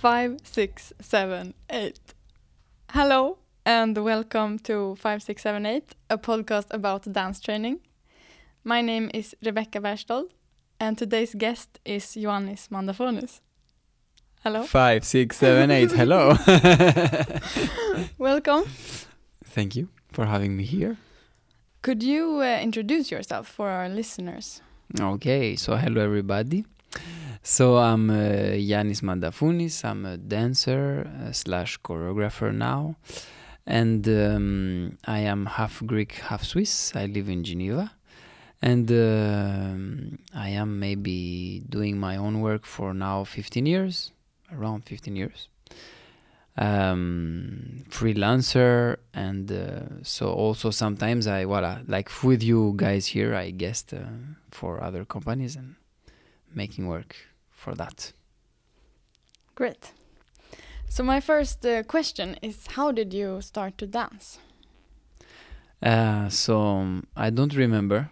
Five, six, seven, eight. Hello, and welcome to 5678, a podcast about dance training. My name is Rebecca Berstold, and today's guest is Ioannis Mandafounis. Hello. Five, six, seven, eight. Hello. Welcome. Thank you for having me here. Could you uh, introduce yourself for our listeners? Okay, so hello everybody. So I'm uh, Yanis. I'm a dancer uh, slash choreographer now, and um, I am half Greek, half Swiss. I live in Geneva, and um I am maybe doing my own work for now 15 years, around 15 years. Um, freelancer, and uh, so also sometimes I voila like with you guys here. I guest uh, for other companies and making work for that. Great. So, my first uh, question is How did you start to dance? Uh, so um, I don't remember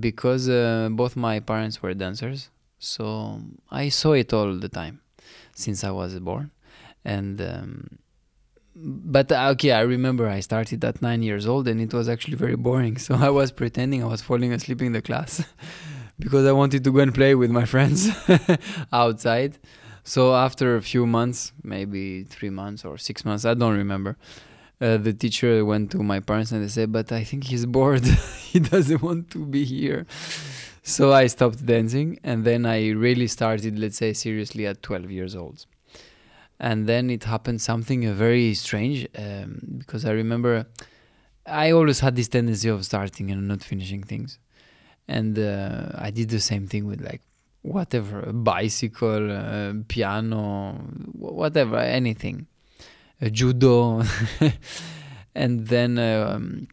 because uh, both my parents were dancers, so I saw it all the time since I was born, and um, but uh, okay, I remember I started at nine years old and it was actually very boring. So I was pretending I was falling asleep in the class because I wanted to go and play with my friends outside. So after a few months, maybe three months or six months, I don't remember. Uh, the teacher went to my parents and they said, "But I think he's bored. he doesn't want to be here." So I stopped dancing, and then I really started, let's say, seriously at 12 years old. And then it happened something uh, very strange um, because I remember I always had this tendency of starting and not finishing things, and uh, I did the same thing with like whatever a bicycle, uh, piano, whatever, anything, uh, judo, and then um,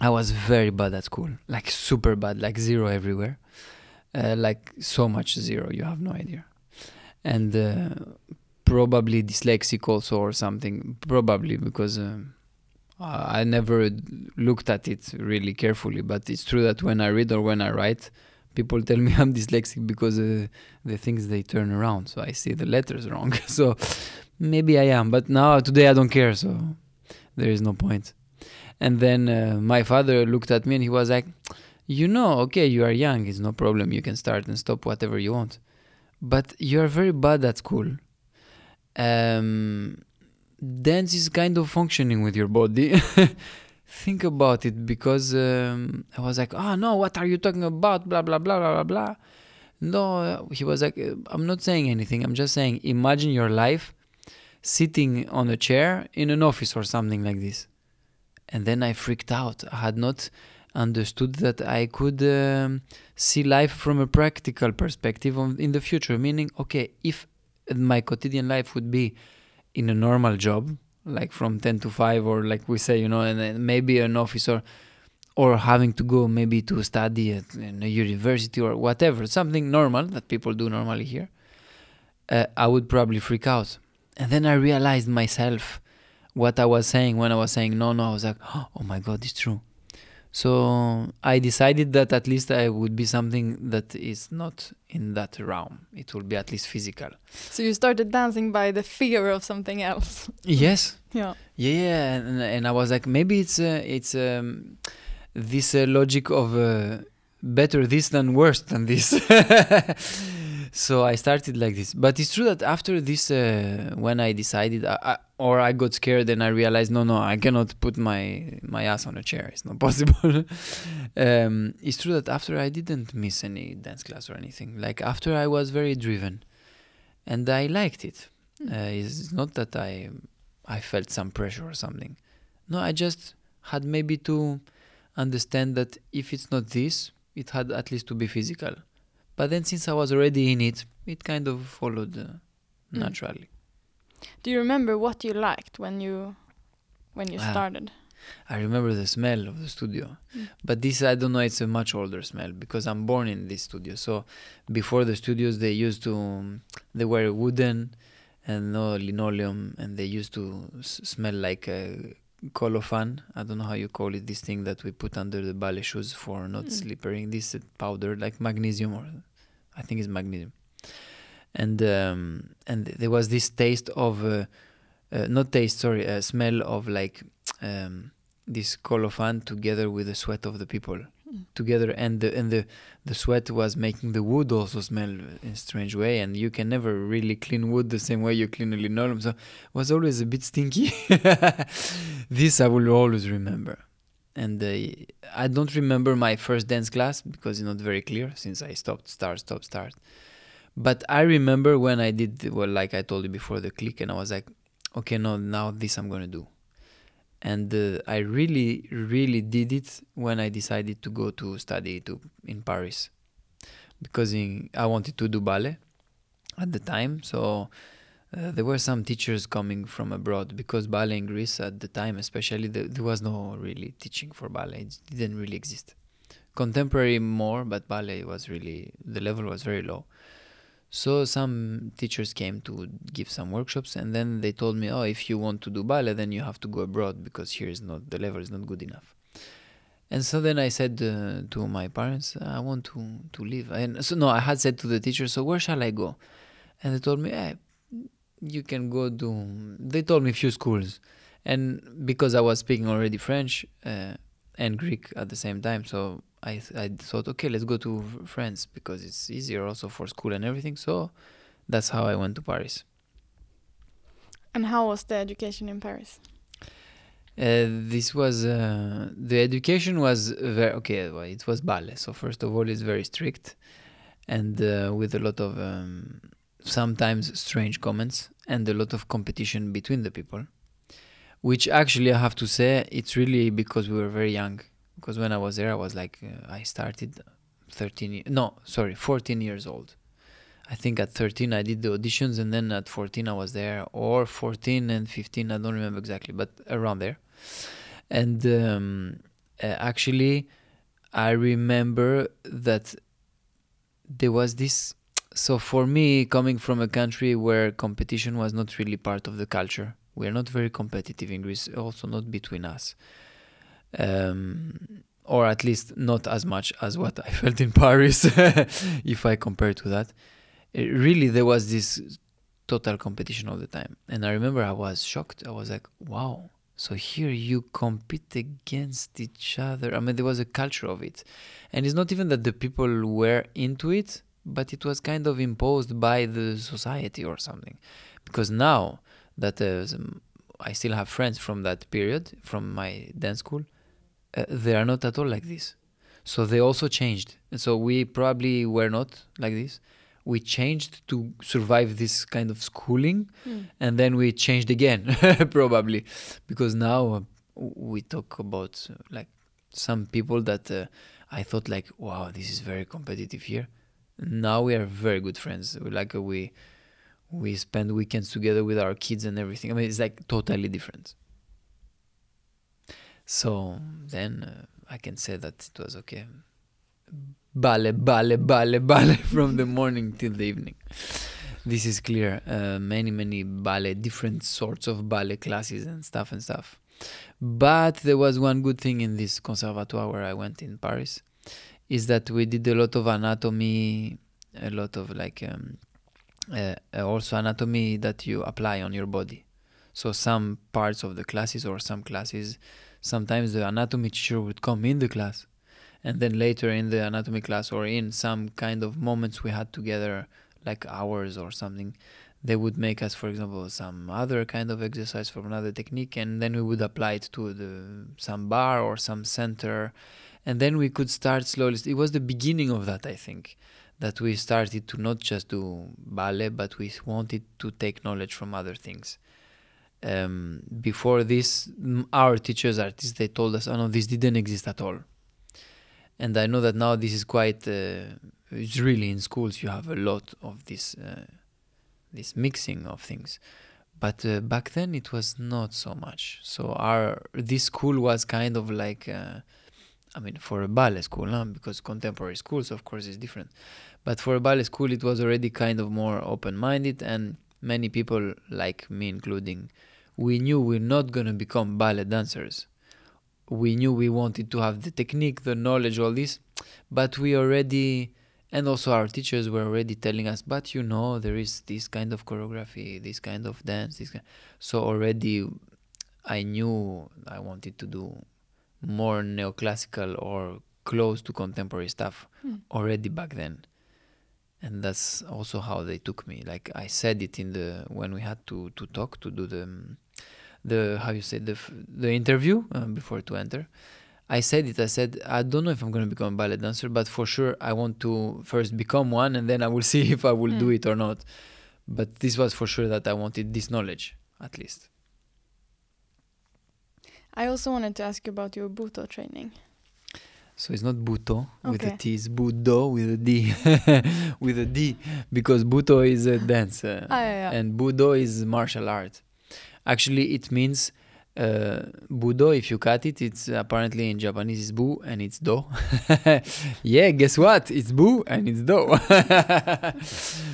I was very bad at school, like super bad, like zero everywhere, uh, like so much zero, you have no idea, and uh, probably dyslexic also or something, probably because. Um, I I never looked at it really carefully, but it's true that when I read or when I write, people tell me I'm dyslexic because uh, the things they turn around, so I see the letters wrong. so maybe I am, but now today I don't care, so there is no point. And then uh, my father looked at me and he was like, "You know, okay, you are young, it's no problem. You can start and stop whatever you want, but you are very bad at school. Um, dance is kind of functioning with your body." Think about it because um, I was like, oh no, what are you talking about? Blah, blah, blah, blah, blah, blah. No, uh, he was like, uh, I'm not saying anything. I'm just saying, imagine your life sitting on a chair in an office or something like this. And then I freaked out. I had not understood that I could um, see life from a practical perspective in the future. Meaning, okay, if my quotidian life would be in a normal job, like from 10 to 5 or like we say you know and then maybe an officer or having to go maybe to study at in a university or whatever something normal that people do normally here uh, i would probably freak out. And then i realized myself what i was saying when i was saying no no i was like oh my god it's true so i decided that at least i would be something that is not in that realm it will be at least physical So, you started dancing by the fear of something else. yes Yeah. Yeah, and, and I was like, maybe it's uh, it's um, this uh, logic of uh, better this than worse than this. so I started like this, but it's true that after this, uh, when I decided, I, I, or I got scared, and I realized, no, no, I cannot put my my ass on a chair. It's not possible. um, it's true that after I didn't miss any dance class or anything. Like after I was very driven, and I liked it. Uh, it's not that I I felt some pressure or something. No, I just had maybe to understand that if it's not this, it had at least to be physical. But then since I was already in it, it kind of followed uh, Mm. naturally. Do you remember what you liked when you when you Ah. started? I remember the smell of the studio. Mm. But this, I don't know, it's a much older smell because I'm born in this studio. So before the studios, they used to, um, they were wooden and no linoleum and they used to s- smell like a colophane. I don't know how you call it, this thing that we put under the ballet shoes for not Mm. slippering. This powder, like magnesium or I think it's magnesium. and um, and there was this taste of uh, uh, not taste sorry uh, smell of like um, this colophon together with the sweat of the people Mm. together and the and the the sweat was making the wood also smell in a strange way and you can never really clean wood the same way you clean a linoleum so it was always a bit stinky this i will always remember and i don't remember my first dance class because it's not very clear since i stopped start stop start but i remember when i did well like i told you before the click and i was like okay no now this i'm gonna do and uh, I really, really did it when I decided to go to study to in Paris, because in, I wanted to do ballet at the time. So uh, there were some teachers coming from abroad because ballet in Greece at the time, especially the, there was no really teaching for ballet; it didn't really exist. Contemporary more, but ballet was really the level was very low. So some teachers came to give some workshops, and then they told me, "Oh, if you want to do ballet, then you have to go abroad because here is not the level is not good enough." And so then I said uh, to my parents, "I want to to leave." And so no, I had said to the teacher, "So where shall I go?" And they told me, eh, "You can go to." They told me a few schools, and because I was speaking already French uh, and Greek at the same time, so I th- I thought, okay, let's go to France because it's easier also for school and everything. So that's how I went to Paris. And how was the education in Paris? Uh, this was uh, the education was very okay. Well, it was ballet, so first of all, it's very strict, and uh, with a lot of um, sometimes strange comments and a lot of competition between the people. Which actually, I have to say, it's really because we were very young. Because when I was there, I was like, uh, I started 13. ye- No, sorry, 14 years old. I think at 13 I did the auditions, and then at 14 I was there, or 14 and 15, I don't remember exactly, but around there. And um, uh, actually, I remember that there was this. So for me, coming from a country where competition was not really part of the culture, we are not very competitive in Greece, also not between us. Um, or at least not as much as what I felt in Paris, if I compare to that. It really, there was this total competition all the time. And I remember I was shocked. I was like, wow, so here you compete against each other. I mean, there was a culture of it. And it's not even that the people were into it, but it was kind of imposed by the society or something. Because now that uh, I still have friends from that period, from my dance school, uh, they are not at all like this. So they also changed. And so we probably were not like this. We changed to survive this kind of schooling Mm. and then we changed again probably because now uh, we talk about uh, like some people that uh, i thought like wow this is very competitive here now we are very good friends. Like we we spend weekends together with our kids and everything. I mean it's like totally different. So then uh, i can say that it was okay ballet ballet ballet ballet from the morning till the evening. This is clear. Uh, many many ballet different sorts of ballet classes and stuff and stuff. But there was one good thing in this conservatoire where i went in paris is that we did a lot of anatomy a lot of like um, uh, uh, also anatomy that you apply on your body. So some parts of the classes or some classes sometimes the anatomy teacher would come in the class and then later in the anatomy class or in some kind of moments we had together like hours or something they would make us for example some other kind of exercise from another technique and then we would apply it to the some bar or some center and then we could start slowly. It was the beginning of that i think that we started to not just do ballet but we wanted to take knowledge from other things. Um, before this our teachers artists they told us oh no this didn't exist at all. And i know that now this is quite uh, it's really in schools you have a lot of this uh, this mixing of things. But uh, back then it was not so much. So our this school was kind of like uh, i mean for a ballet school huh? because contemporary schools of course is different but for a ballet school it was already kind of more open minded and many people like me including we knew we're not going to become ballet dancers we knew we wanted to have the technique the knowledge all this but we already and also our teachers were already telling us but you know there is this kind of choreography this kind of dance this kind. so already i knew i wanted to do more neoclassical or close to contemporary stuff Mm. already back then and that's also how they took me like i said it in the when we had to to talk to do the the how you say the the interview uh, before to enter I said it. I said I don't know if I'm going to become a ballet dancer, but for sure I want to first become one, and then I will see if I will do Mm. it or not. But this was for sure that I wanted this knowledge, at least. I also wanted to ask you about your Buto training. So it's not Buto with a T, it's Budo with a D, with a D, because Buto is a dance, Ah, yeah, yeah. and Budo is martial art. Actually, it means uh, Budo. If you cut it, it's apparently in Japanese it's Bu and it's Do. yeah, guess what? It's Bu and it's Do.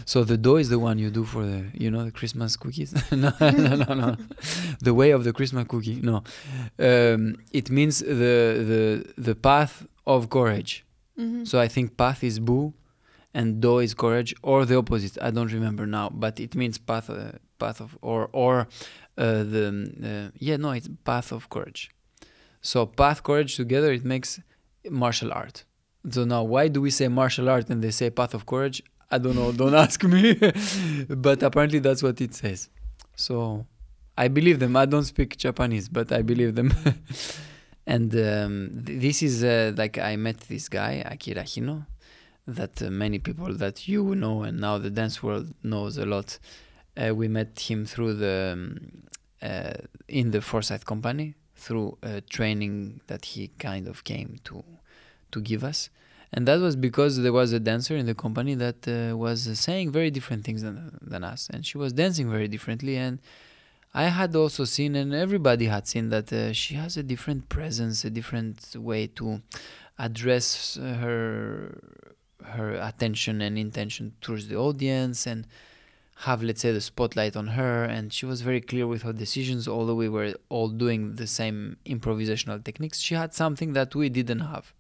so the Do is the one you do for the, you know, the Christmas cookies. no, no, no, no. The way of the Christmas cookie. No, um, it means the the the path of courage. Mhm. So I think path is bu, and do is courage, or the opposite. I don't remember now, but it means path, uh, path of, or or uh, the uh, yeah no, it's path of courage. So path courage together it makes martial art. So now why do we say martial art and they say path of courage? I don't know. Don't ask me, but apparently that's what it says. So I believe them. I don't speak Japanese, but I believe them. and um, th- this is uh, like I met this guy Akira Hino, that uh, many people that you know and now the dance world knows a lot. Uh, we met him through the um, uh, in the Forsythe Company through training that he kind of came to to give us. And that was because there was a dancer in the company that uh, was saying very different things than, than us, and she was dancing very differently. And I had also seen, and everybody had seen, that uh, she has a different presence, a different way to address her her attention and intention towards the audience, and have, let's say, the spotlight on her. And she was very clear with her decisions, although we were all doing the same improvisational techniques. She had something that we didn't have.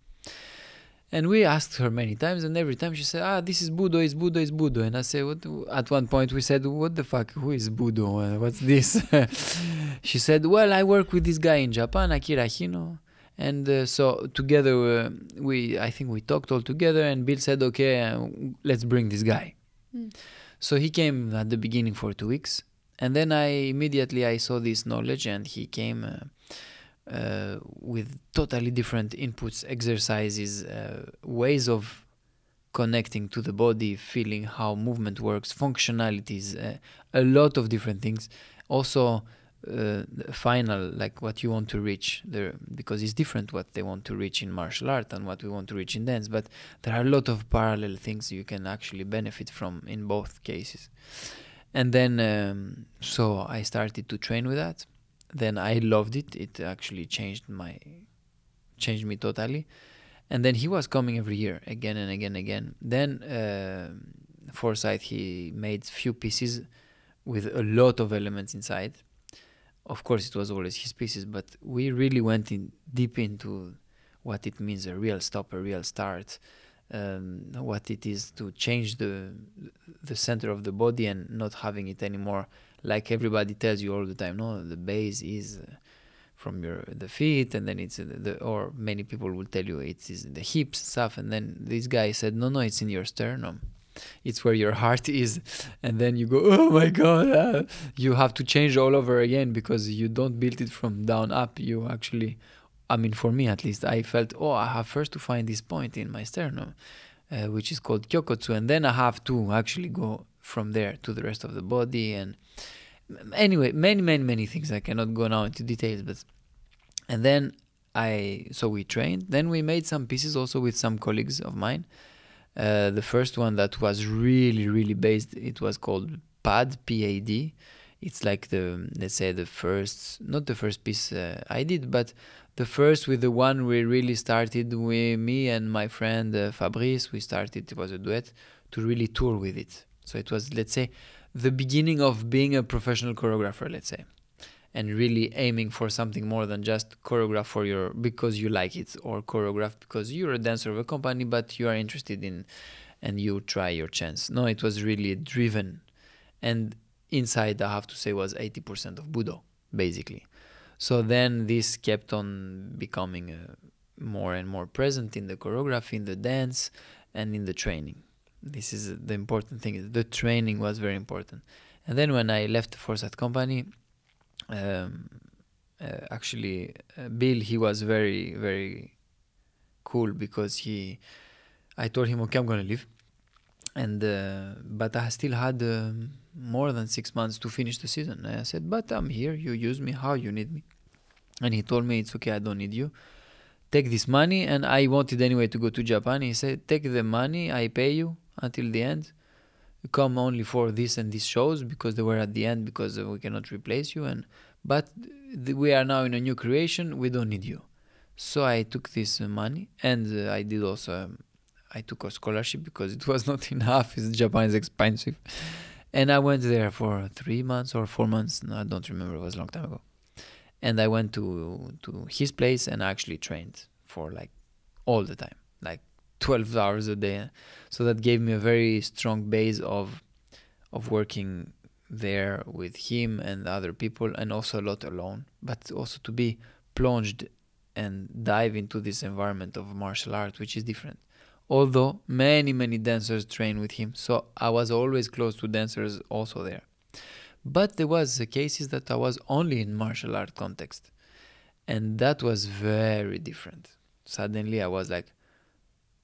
And we asked her many times, and every time she said, "Ah, this is Budo, is Budo, is Budo." And I said, "What?" At one point, we said, "What the fuck? Who is Budo? What's this?" she said, "Well, I work with this guy in Japan, Akira Hino." And uh, so together, uh, we I think we talked all together, and Bill said, "Okay, uh, let's bring this guy." Mm. So he came at the beginning for two weeks, and then I immediately I saw this knowledge, and he came. Uh, uh, with totally different inputs, exercises, uh, ways of connecting to the body, feeling how movement works, functionalities, uh, a lot of different things. Also, uh, final, like what you want to reach, there because it's different what they want to reach in martial art and what we want to reach in dance. But there are a lot of parallel things you can actually benefit from in both cases. And then, um, so I started to train with that then I loved it. It actually changed my changed me totally. And then he was coming every year, again and again and again. Then uh, Forsythe he made few pieces with a lot of elements inside. Of course, it was always his pieces, but we really went in deep into what it means a real stop, a real start, um, what it is to change the the center of the body and not having it anymore. Like everybody tells you all the time no the base is uh, from your the feet and then it's uh, the or many people will tell you it's the hips stuff and then this guy said no no it's in your sternum it's where your heart is. And then you go oh my god uh, you have to change all over again because you don't build it from down up. You actually i mean for me at least i felt oh i have first to find this point in my sternum uh, which is called kyokotsu. And then i have to actually go from there to the rest of the body. And anyway many many many things. I cannot go now into details but and then i so we trained. Then we made some pieces also with some colleagues of mine uh, the first one that was really really based it was called pad pad it's like the let's say the first not the first piece uh, i did but the first with the one we really started with me and my friend uh, fabrice we started it was a duet to really tour with it. So it was let's say the beginning of being a professional choreographer let's say and really aiming for something more than just choreograph for your because you like it or choreograph because you're a dancer of a company but you are interested in and you try your chance. No, it was really driven, and inside I have to say was 80% of Budo basically. So then this kept on becoming uh, more and more present in the choreography, in the dance, and in the training. This is the important thing. The training was very important. And then when I left the Forsythe company, um, uh, actually uh, Bill he was very very cool because he I told him okay I'm gonna leave and uh, but I still had um, more than six months to finish the season. And I said, but I'm here. You use me how you need me. And he told me it's okay. I don't need you. Take this money, and I wanted anyway to go to Japan. He said, take the money. I pay you until the end. Come only for this and these shows because they were at the end because we cannot replace you. And but th- we are now in a new creation. We don't need you. So I took this uh, money and uh, I did also. Um, I took a scholarship because it was not enough. it's Japan is expensive, and I went there for three months or four months. No, I don't remember. It was a long time ago. And I went to to his place and actually trained for like all the time, like 12 hours a day. So that gave me a very strong base of of working there with him and other people, and also a lot alone. But also to be plunged and dive into this environment of martial art, which is different although many many dancers train with him so i was always close to dancers also there but there was the cases that i was only in martial art context and that was very different suddenly i was like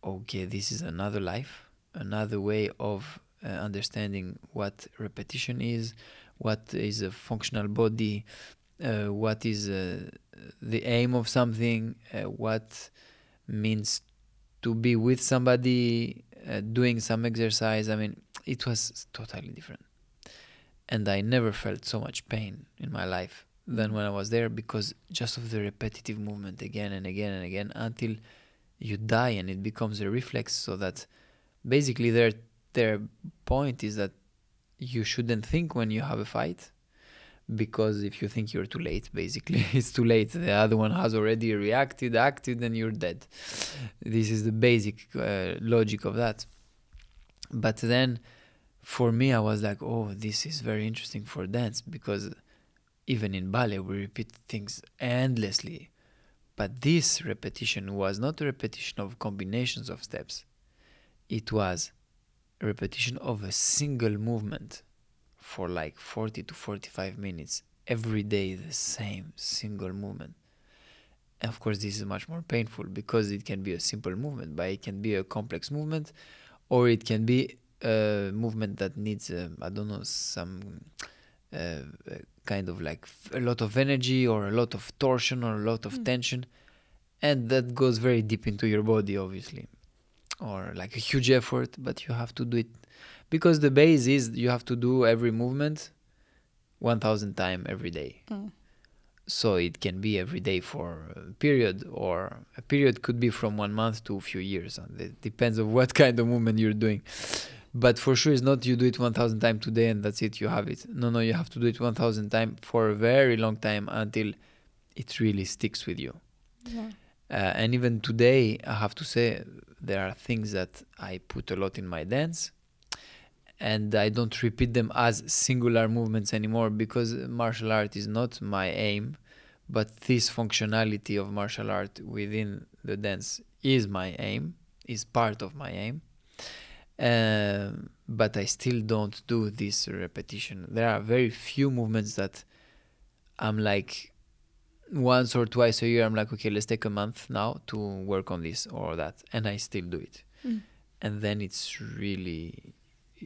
okay this is another life another way of uh, understanding what repetition is what is a functional body uh, what is uh, the aim of something uh, what means to be with somebody uh, doing some exercise. I mean it was totally different. And i never felt so much pain in my life than when i was there because just of the repetitive movement again and again and again until you die and it becomes a reflex so that basically their their point is that you shouldn't think when you have a fight because if you think you're too late basically it's too late. The other one has already reacted acted and you're dead. This is the basic uh, logic of that. But then for me i was like oh this is very interesting for dance because even in ballet we repeat things endlessly but this repetition was not a repetition of combinations of steps. It was a repetition of a single movement for like 40 to 45 minutes. Every day the same single movement. And of course this is much more painful because it can be a simple movement but it can be a complex movement or it can be a movement that needs uh, i don't know some uh, kind of like a lot of energy or a lot of torsion or a lot of mm. tension. And that goes very deep into your body obviously. Or like a huge effort but you have to do it. Because the base is you have to do every movement 1000 times every day. Mm. so it can be every day for a period or a period could be from one month to a few years. And it depends of what kind of movement you're doing but for sure it's not you do it 1000 times today and that's it you have it no no you have to do it 1000 times for a very long time until it really sticks with you yeah. uh, and even today i have to say there are things that i put a lot in my dance and I don't repeat them as singular movements anymore because martial art is not my aim, but this functionality of martial art within the dance is my aim, is part of my aim. Uh, but I still don't do this repetition. There are very few movements that I'm like once or twice a year. I'm like, okay, let's take a month now to work on this or that, and I still do it. Mm. And then it's really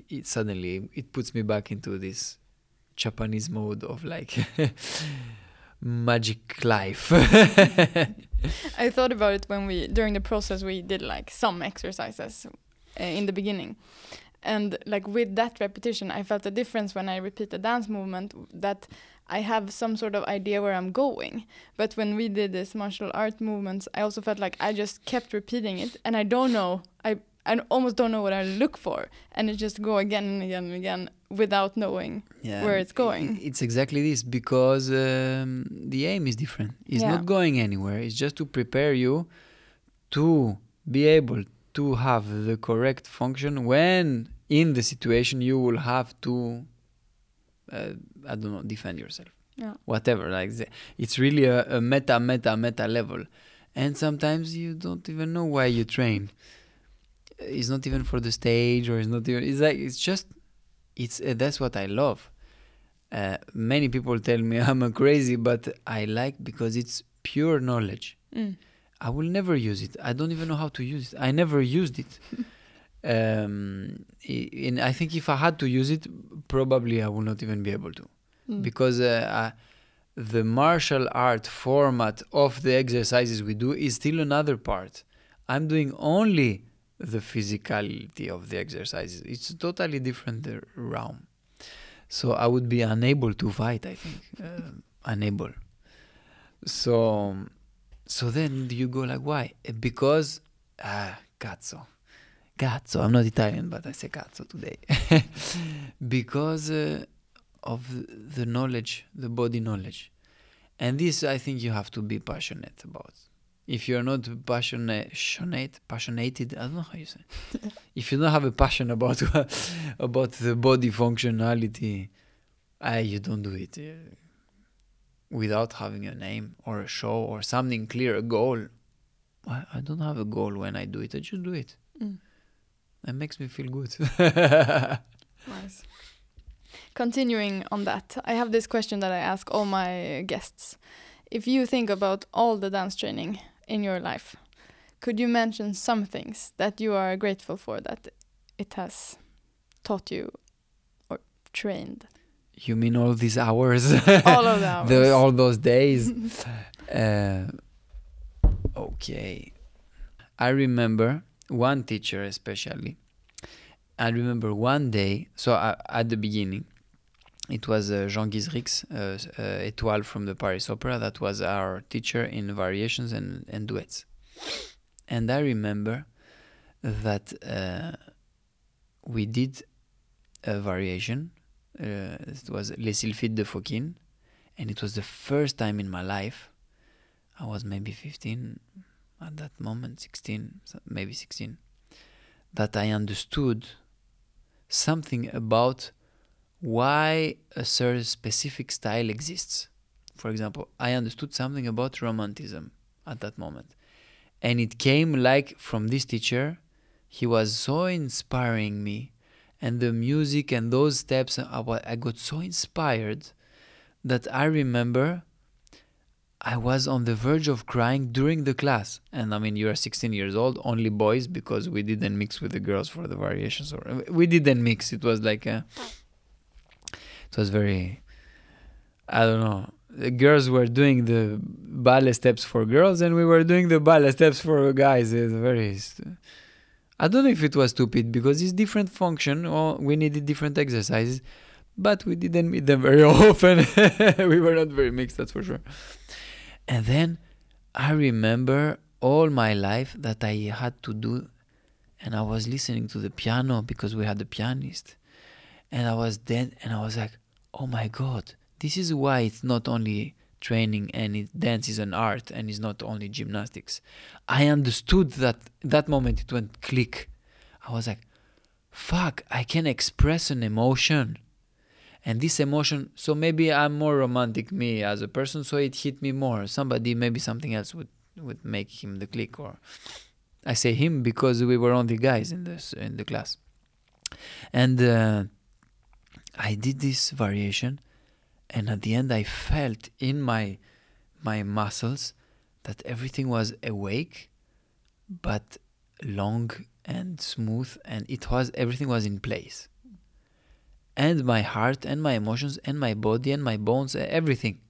it suddenly it puts me back into this Japanese mode of like magic life. I thought about it when we during the process we did like some exercises uh, in the beginning. And like with that repetition, I felt a difference when I repeat the dance movement that I have some sort of idea where I'm going. But when we did this martial art movements, I also felt like I just kept repeating it and I don't know. I I almost don't know what I look for, and it just go again and again and again without knowing yeah, where it's going. It's exactly this because um, the aim is different. It's yeah. not going anywhere. It's just to prepare you to be able to have the correct function when in the situation you will have to uh, i don't know defend yourself. Yeah. whatever like the, it's really a, a meta meta meta level. And sometimes you don't even know why you train. It's not even for the stage or it's not even it's like it's just it's uh, that's what i love. Uh, many people tell me i'm a crazy but i like because it's pure knowledge. Mm. I will never use it. I don't even know how to use it. I never used it. um, and I think if I had to use it, probably I will not even be able to Mm. because uh, I, the martial art format of the exercises we do is still another part. I'm doing only the physicality of the exercises. It's a totally different uh, realm. So I would be unable to fight. I think uh, unable. So, so then you go like, why? Because ah, cazzo, cazzo. I'm not Italian, but I say cazzo today because uh, of the knowledge, the body knowledge, and this I think you have to be passionate about. If you're not passionate, passionate, passionated, I don't know how you say. if you don't have a passion about about the body functionality, I you don't do it without having a name or a show or something clear, a goal. I, I don't have a goal when I do it. I just do it. Mm. It makes me feel good. Nice. Continuing on that, I have this question that I ask all my guests. If you think about all the dance training in your life, could you mention some things that you are grateful for that it has taught you or trained? You mean all these hours? All of the hours. The, all those days. uh, okay. I remember one teacher, especially. I remember one day, so I, at the beginning, it was uh, Jean Guizerix, uh, uh, Étoile from the Paris Opera, that was our teacher in variations and, and duets. And I remember that uh, we did a variation. Uh, it was Les Sylphides de Fokine, and it was the first time in my life. I was maybe 15 at that moment, 16, maybe 16, that I understood something about why a certain specific style exists. For example, I understood something about romanticism at that moment. And it came like from this teacher. He was so inspiring me. And the music and those steps, I got so inspired that I remember I was on the verge of crying during the class. And I mean, you are 16 years old, only boys, because we didn't mix with the girls for the variations. Or we didn't mix. It was like a, it was very, I don't know. The girls were doing the ballet steps for girls, and we were doing the ballet steps for guys. It's very. I don't know if it was stupid because it's different function, or we needed different exercises, but we didn't meet them very often. we were not very mixed, that's for sure. And then I remember all my life that I had to do, and I was listening to the piano because we had a pianist, and I was then, and I was like, oh my god, this is why it's not only training and it, dance is an art and it's not only gymnastics. I understood that that moment it went click. I was like, fuck, I can express an emotion. And this emotion, so maybe I'm more romantic me as a person, so it hit me more. Somebody, maybe something else would would make him the click, or I say him because we were only guys in this in the class. And uh, I did this variation, and at the end, I felt in my my muscles that everything was awake, but long and smooth, and it was everything was in place. And my heart and my emotions and my body and my bones everything.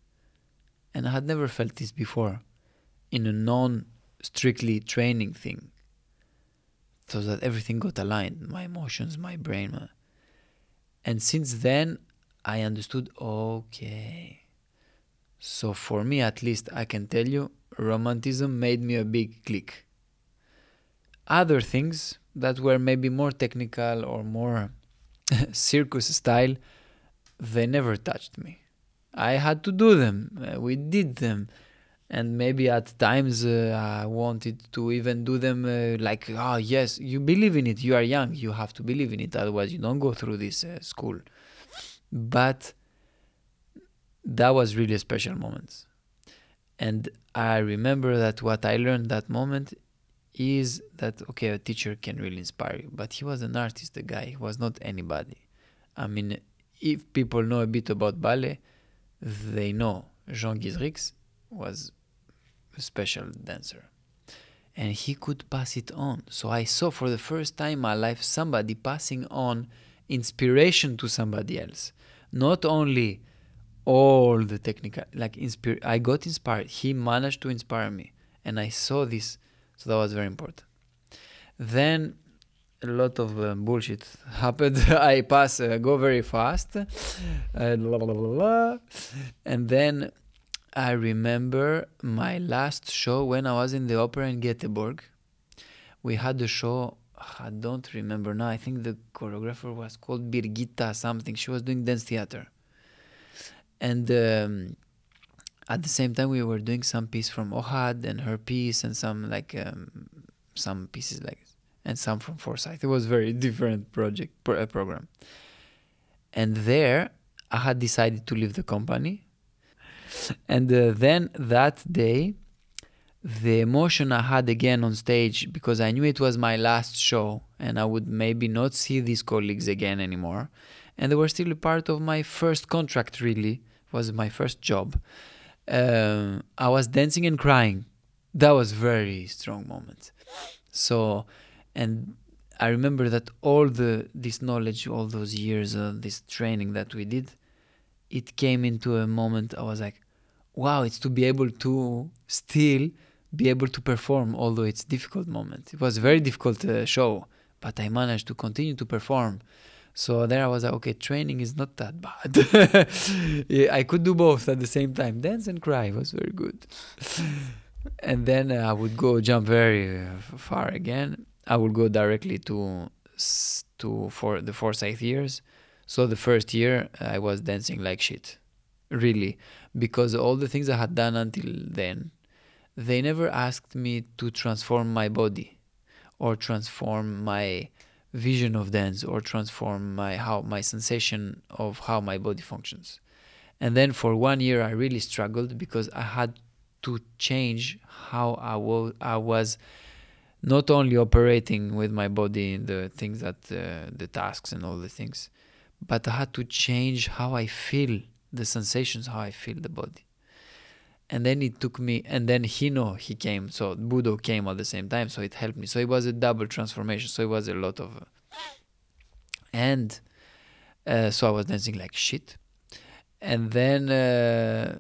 And i had never felt this before in a non strictly training thing so that everything got aligned my emotions my brain and since then i understood okay so for me at least i can tell you romanticism made me a big click other things that were maybe more technical or more circus style, they never touched me. I had to do them. Uh, we did them. and maybe at times uh, I wanted to even do them uh, like, oh yes, you believe in it. You are young. You have to believe in it. Otherwise, you don't go through this uh, school. But that was really a special moment. And I remember that what I learned that moment is that okay, a teacher can really inspire you. But he was an artist, the guy. He was not anybody. I mean, if people know a bit about ballet, they know Jean Guizerix was a special dancer. And he could pass it on. So I saw for the first time in my life somebody passing on inspiration to somebody else. Not only all the technical, like inspire, I got inspired. He managed to inspire me. And I saw this. So that was very important. Then a lot of uh, bullshit happened. I pass, uh, go very fast, uh, blah, blah, blah, and then I remember my last show when I was in the opera in Göteborg. We had the show. I don't remember now. I think the choreographer was called Birgitta something. She was doing dance theater, and um, at the same time we were doing some piece from Ohad and her piece and some like um, some pieces like and some from Forsythe. It was very different project pro- uh, program. And there, I had decided to leave the company. And uh, then that day, the emotion I had again on stage because I knew it was my last show and I would maybe not see these colleagues again anymore. And they were still a part of my first contract, really, was my first job. Um, I was dancing and crying. That was very strong moment. So and I remember that all the this knowledge, all those years of this training that we did, it came into a moment I was like, wow, it's to be able to still be able to perform, although it's difficult moment. It was very difficult uh, show, but I managed to continue to perform. So there I was like, okay, training is not that bad. yeah, I could do both at the same time. Dance and cry was very good. and then uh, I would go jump very uh, far again. I would go directly to to for the Forsythe years. So the first year I was dancing like shit, really, because all the things I had done until then, they never asked me to transform my body, or transform my vision of dance, or transform my how my sensation of how my body functions. And then for one year I really struggled because I had to change how I, wo- I was not only operating with my body in the things that uh, the tasks and all the things but i had to change how i feel the sensations how i feel the body and then it took me and then hino he came so budo came at the same time so it helped me so it was a double transformation so it was a lot of uh, and uh, so i was dancing like shit and then uh,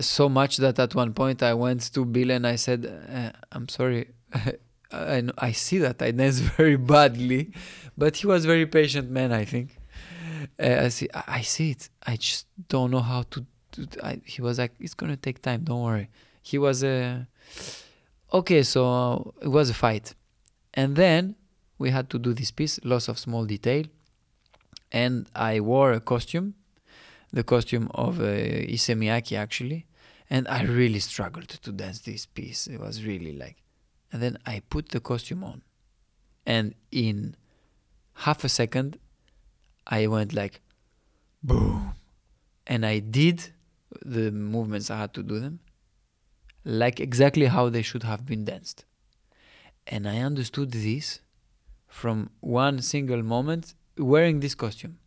so much that at one point i went to bill and i said uh, i'm sorry I, I see that I dance very badly, but he was very patient man. I think. Uh, I see. I see it. I just don't know how to. I, he was like, "It's gonna take time. Don't worry." He was a. Uh, okay, so it was a fight, and then we had to do this piece, loss of small detail, and I wore a costume, the costume of uh, Issey Miyake actually, and I really struggled to dance this piece. It was really like and then I put the costume on. And in half a second, I went like, boom. And I did the movements I had to do them, like exactly how they should have been danced. And I understood this from one single moment wearing this costume.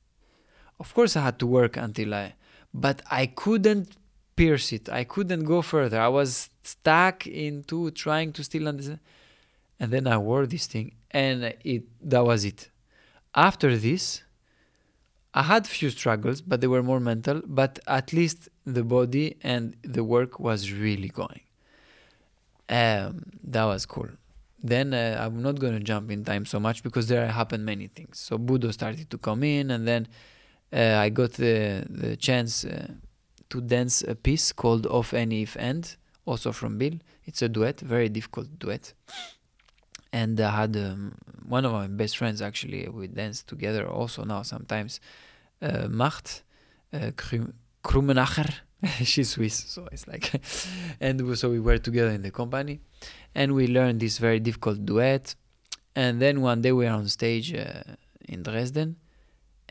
Of course, I had to work until I, but I couldn't pierce it. I couldn't go further. I was stuck into trying to still understand. And then I wore this thing, and it that was it. After this, I had few struggles, but they were more mental. But at least the body and the work was really going. Um, that was cool. Then uh, I'm not going to jump in time so much because there happened many things. So Budo started to come in, and then uh, I got the the chance. Uh, to dance a piece called Of Any If And, also from Bill. It's a duet, very difficult duet. And I had um, one of my best friends actually. We danced together also now sometimes. Uh, Macht uh, Krummenacher. she's Swiss, so it's like, and so we were together in the company, and we learned this very difficult duet, and then one day we are on stage uh, in Dresden,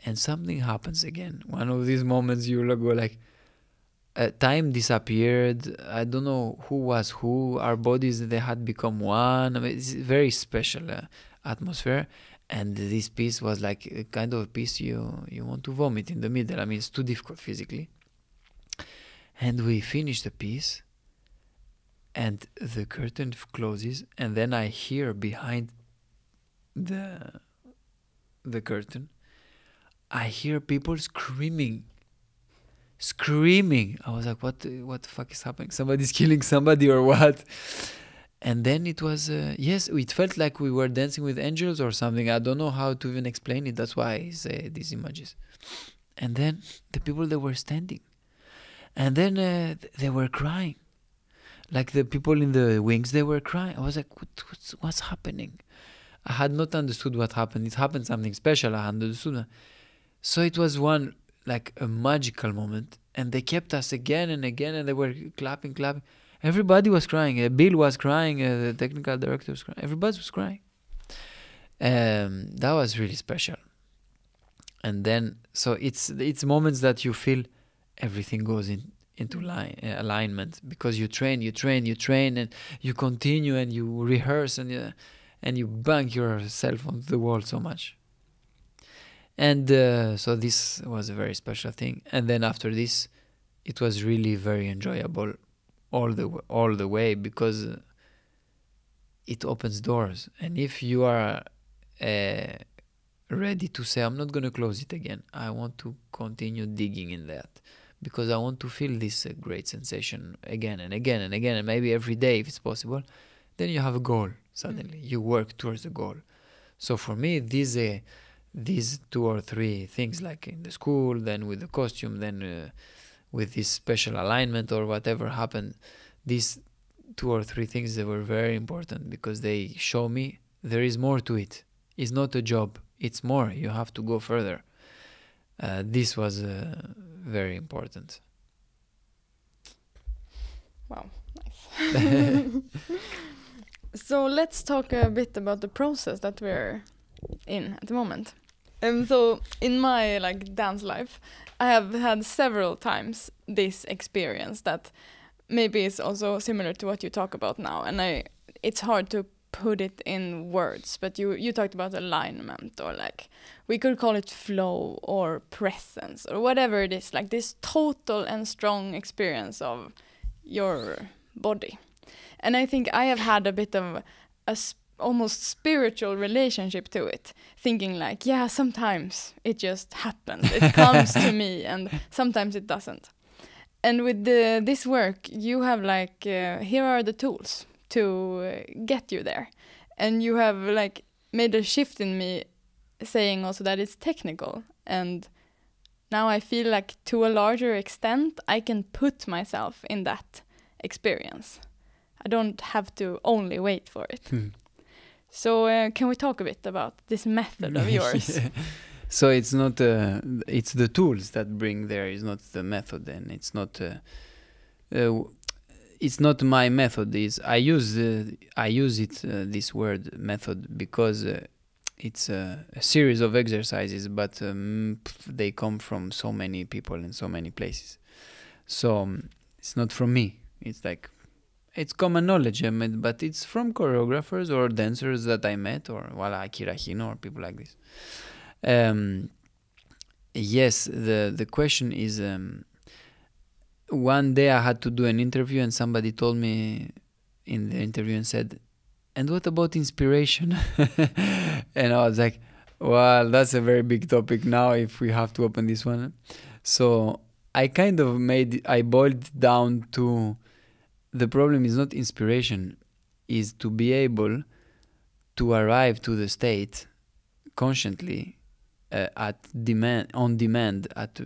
and something happens again. One of these moments you go like, uh, time disappeared. I don't know who was who. Our bodies they had become one. I mean, it's very special uh, atmosphere, and this piece was like a kind of piece you you want to vomit in the middle. I mean, it's too difficult physically. And we finish the piece, and the curtain closes, and then I hear behind the the curtain, I hear people screaming, screaming. I was like, "What? What the fuck is happening? Somebody's killing somebody or what?" And then it was uh, yes, it felt like we were dancing with angels or something. I don't know how to even explain it. That's why I say these images. And then the people that were standing, and then uh, they were crying, like the people in the wings. They were crying. I was like, what, what's what's happening? I had not understood what happened. It happened something special. I understood. So it was one like a magical moment, and they kept us again and again, and they were clapping, clapping. Everybody was crying. Uh, Bill was crying. Uh, the technical director was crying. Everybody was crying. Um, that was really special. And then, so it's it's moments that you feel everything goes in into line, uh, alignment because you train, you train, you train, and you continue and you rehearse and you, and you bang yourself on the wall so much. And uh, so this was a very special thing. And then after this, it was really very enjoyable all the all the way because it opens doors. And if you are uh, ready to say, "I'm not going to close it again. I want to continue digging in that." Because I want to feel this uh, great sensation again and again and again, and maybe every day if it's possible, then you have a goal. Suddenly, you work towards a goal. So for me, these uh, these two or three things, like in the school, then with the costume, then uh, with this special alignment or whatever happened, these two or three things they were very important because they show me there is more to it. It's not a job; it's more. You have to go further. Uh, this was uh, very important. Wow, nice. so let's talk a bit about the process that we're in at the moment. Um, so in my like dance life, I have had several times this experience that maybe is also similar to what you talk about now, and I it's hard to put it in words, but you you talked about alignment or like we could call it flow or presence or whatever it is, like this total and strong experience of your body. And I think I have had a bit of a s- almost spiritual relationship to it, thinking like, yeah, sometimes it just happens, it comes to me, and sometimes it doesn't. And with the, this work, you have like, uh, here are the tools to get you there, and you have like made a shift in me, saying also that it's technical and now I feel like to a larger extent I can put myself in that experience. I don't have to only wait for it. Hmm. So uh, can we talk a bit about this method of yours? Yeah. So it's not uh, it's the tools that bring there. It's not the method, and it's not uh, uh, it's not my method. Is I use uh, I use it uh, this word method because uh, it's a, a series of exercises, but um, they come from so many people in so many places. So um, it's not from me. It's like it's common knowledge, but it's from choreographers or dancers that I met, or Wala Akira Hino, or people like this. Um, yes, the the question is. Um, one day I had to do an interview, and somebody told me in the interview and said, "And what about inspiration?" and I was like, "Well, that's a very big topic now. If we have to open this one." So I kind of made I boiled down to the problem is not inspiration, is to be able to arrive to the state consciently uh, at demand on demand at,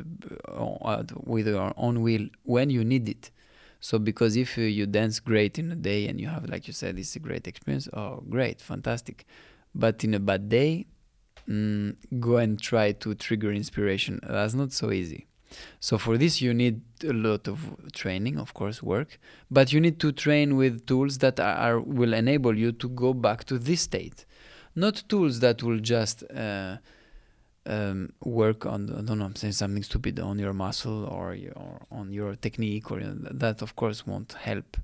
uh, at with your own will when you need it. So because if uh, you dance great in a day and you have like you said it's a great experience, oh great, fantastic. But in a bad day, mm, go and try to trigger inspiration. That's not so easy. So for this, you need a lot of training, of course, work, but you need to train with tools that are, will enable you to go back to this state, not tools that will just uh, um, work on I don't know I'm saying something stupid on your muscle or your, on your technique or that of course won't help.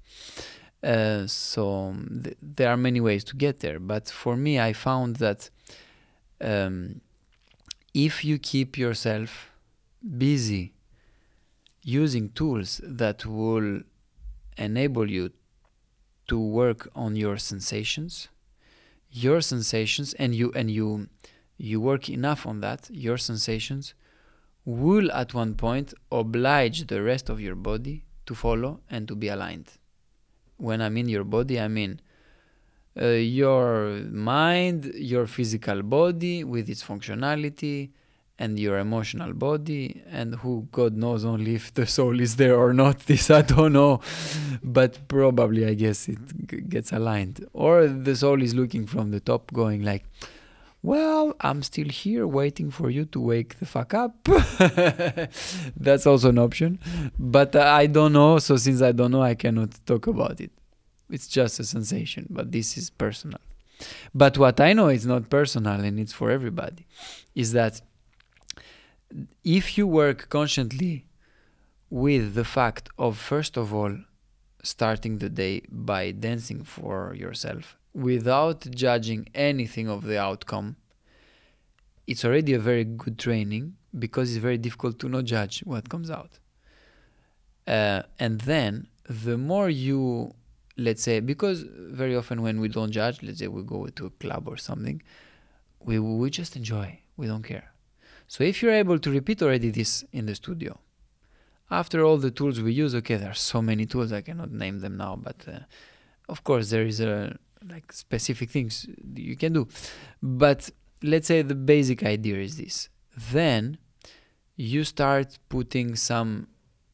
Uh, so um, th- there are many ways to get there, but for me, I found that um, if you keep yourself busy using tools that will enable you to work on your sensations, your sensations, and you and you you work enough on that, your sensations will at one point oblige the rest of your body to follow and to be aligned. When I mean your body, I mean uh, your mind, your physical body with its functionality, and your emotional body, and who God knows only if the soul is there or not. This I don't know, but probably I guess it g- gets aligned, or the soul is looking from the top, going like well, I'm still here waiting for you to wake the fuck up. That's also an option. But uh, I don't know. So, since I don't know, I cannot talk about it. It's just a sensation, but this is personal. But what I know is not personal and it's for everybody is that if you work consciously with the fact of, first of all, starting the day by dancing for yourself without judging anything of the outcome, it's already a very good training because it's very difficult to not judge what comes out. Uh, and then the more you, let's say, because very often when we don't judge, let's say we go to a club or something, we, we just enjoy, we don't care. So if you're able to repeat already this in the studio, after all the tools we use, okay, there are so many tools, I cannot name them now, but uh, of course there is a like specific things you can do. But let's say the basic idea is this. Then you start putting some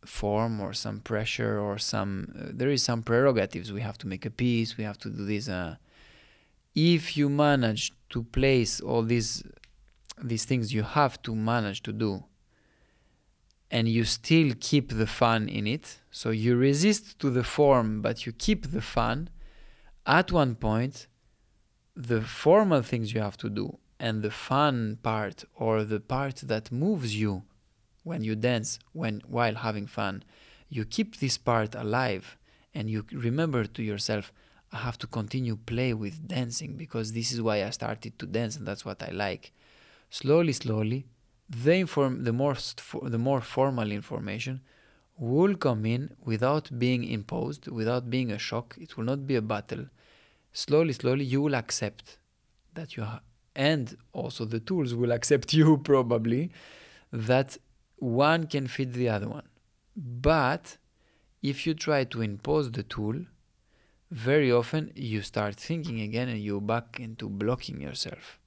form or some pressure or some uh, there is some prerogatives we have to make a piece we have to do this uh, if you manage to place all these these things you have to manage to do and you still keep the fun in it so you resist to the form but you keep the fun at one point, the formal things you have to do and the fun part or the part that moves you when you dance when while having fun you keep this part alive and you remember to yourself i have to continue play with dancing because this is why i started to dance and that's what i like. Slowly slowly the inform the more the more formal information will come in without being imposed without being a shock it will not be a battle slowly, slowly, you will accept that you are, and also the tools will accept you probably that one can fit the other one. But if you try to impose the tool, very often you start thinking again and you back into blocking yourself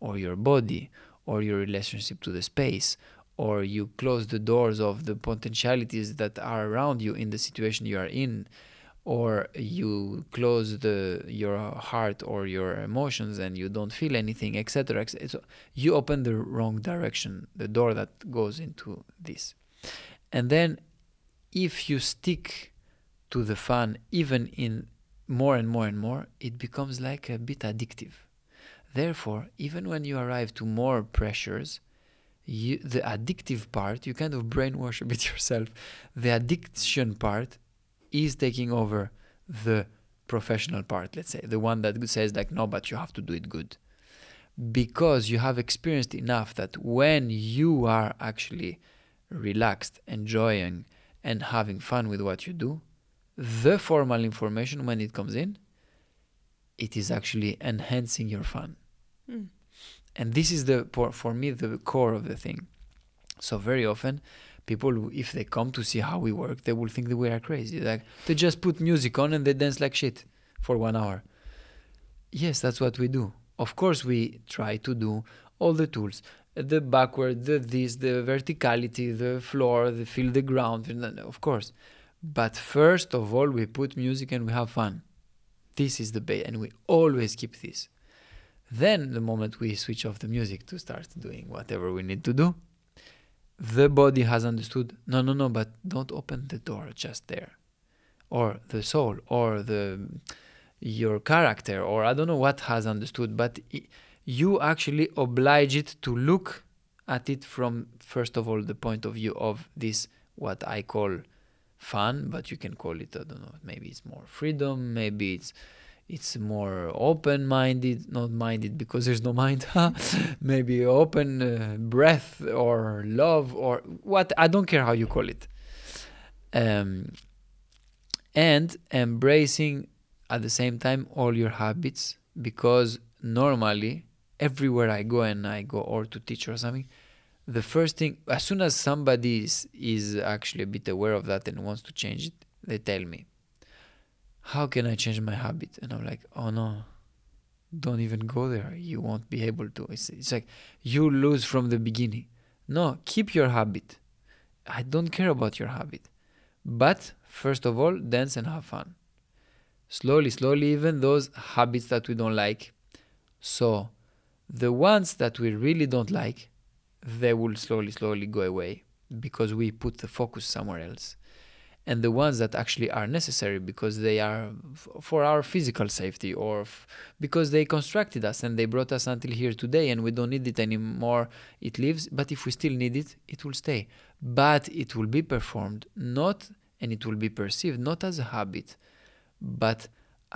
or your body or your relationship to the space or you close the doors of the potentialities that are around you in the situation you are in or you close the your heart or your emotions and you don't feel anything etc et so you open the wrong direction the door that goes into this. And then if you stick to the fun even in more and more and more it becomes like a bit addictive. Therefore even when you arrive to more pressures you, the addictive part you kind of brainwash a bit yourself the addiction part is taking over the professional part, let's say, the one that says, like, no, but you have to do it good. Because you have experienced enough that when you are actually relaxed, enjoying, and having fun with what you do, the formal information, when it comes in, it is actually enhancing your fun. Mm. And this is the, for me, the core of the thing. So, very often, people if they come to see how we work they will think that we are crazy. Like they just put music on and they dance like shit for one hour. Yes that's what we do. Of course we try to do all the tools. The backward the this the verticality the floor the feel the ground of course. But first of all we put music and we have fun. This is the base and we always keep this then the moment we switch off the music to start doing whatever we need to do the body has understood no no no but don't open the door just there. Or the soul or the your character or i don't know what has understood but i you actually oblige it to look at it from first of all the point of view of this what i call fun but you can call it i don't know maybe it's more freedom maybe it's it's more open minded not minded because there's no mind maybe open uh, breath or love or what i don't care how you call it. Um, and embracing at the same time all your habits because normally everywhere i go and i go or to teach or something the first thing as soon as somebody is, is actually a bit aware of that and wants to change it they tell me how can I change my habit? And I'm like, oh no, don't even go there. You won't be able to. It's, it's like you lose from the beginning. No, keep your habit. I don't care about your habit. But first of all, dance and have fun. Slowly, slowly, even those habits that we don't like. So, the ones that we really don't like, they will slowly, slowly go away because we put the focus somewhere else and the ones that actually are necessary because they are f- for our physical safety or f- because they constructed us and they brought us until here today and we don't need it anymore it lives but if we still need it it will stay. But it will be performed not and it will be perceived not as a habit but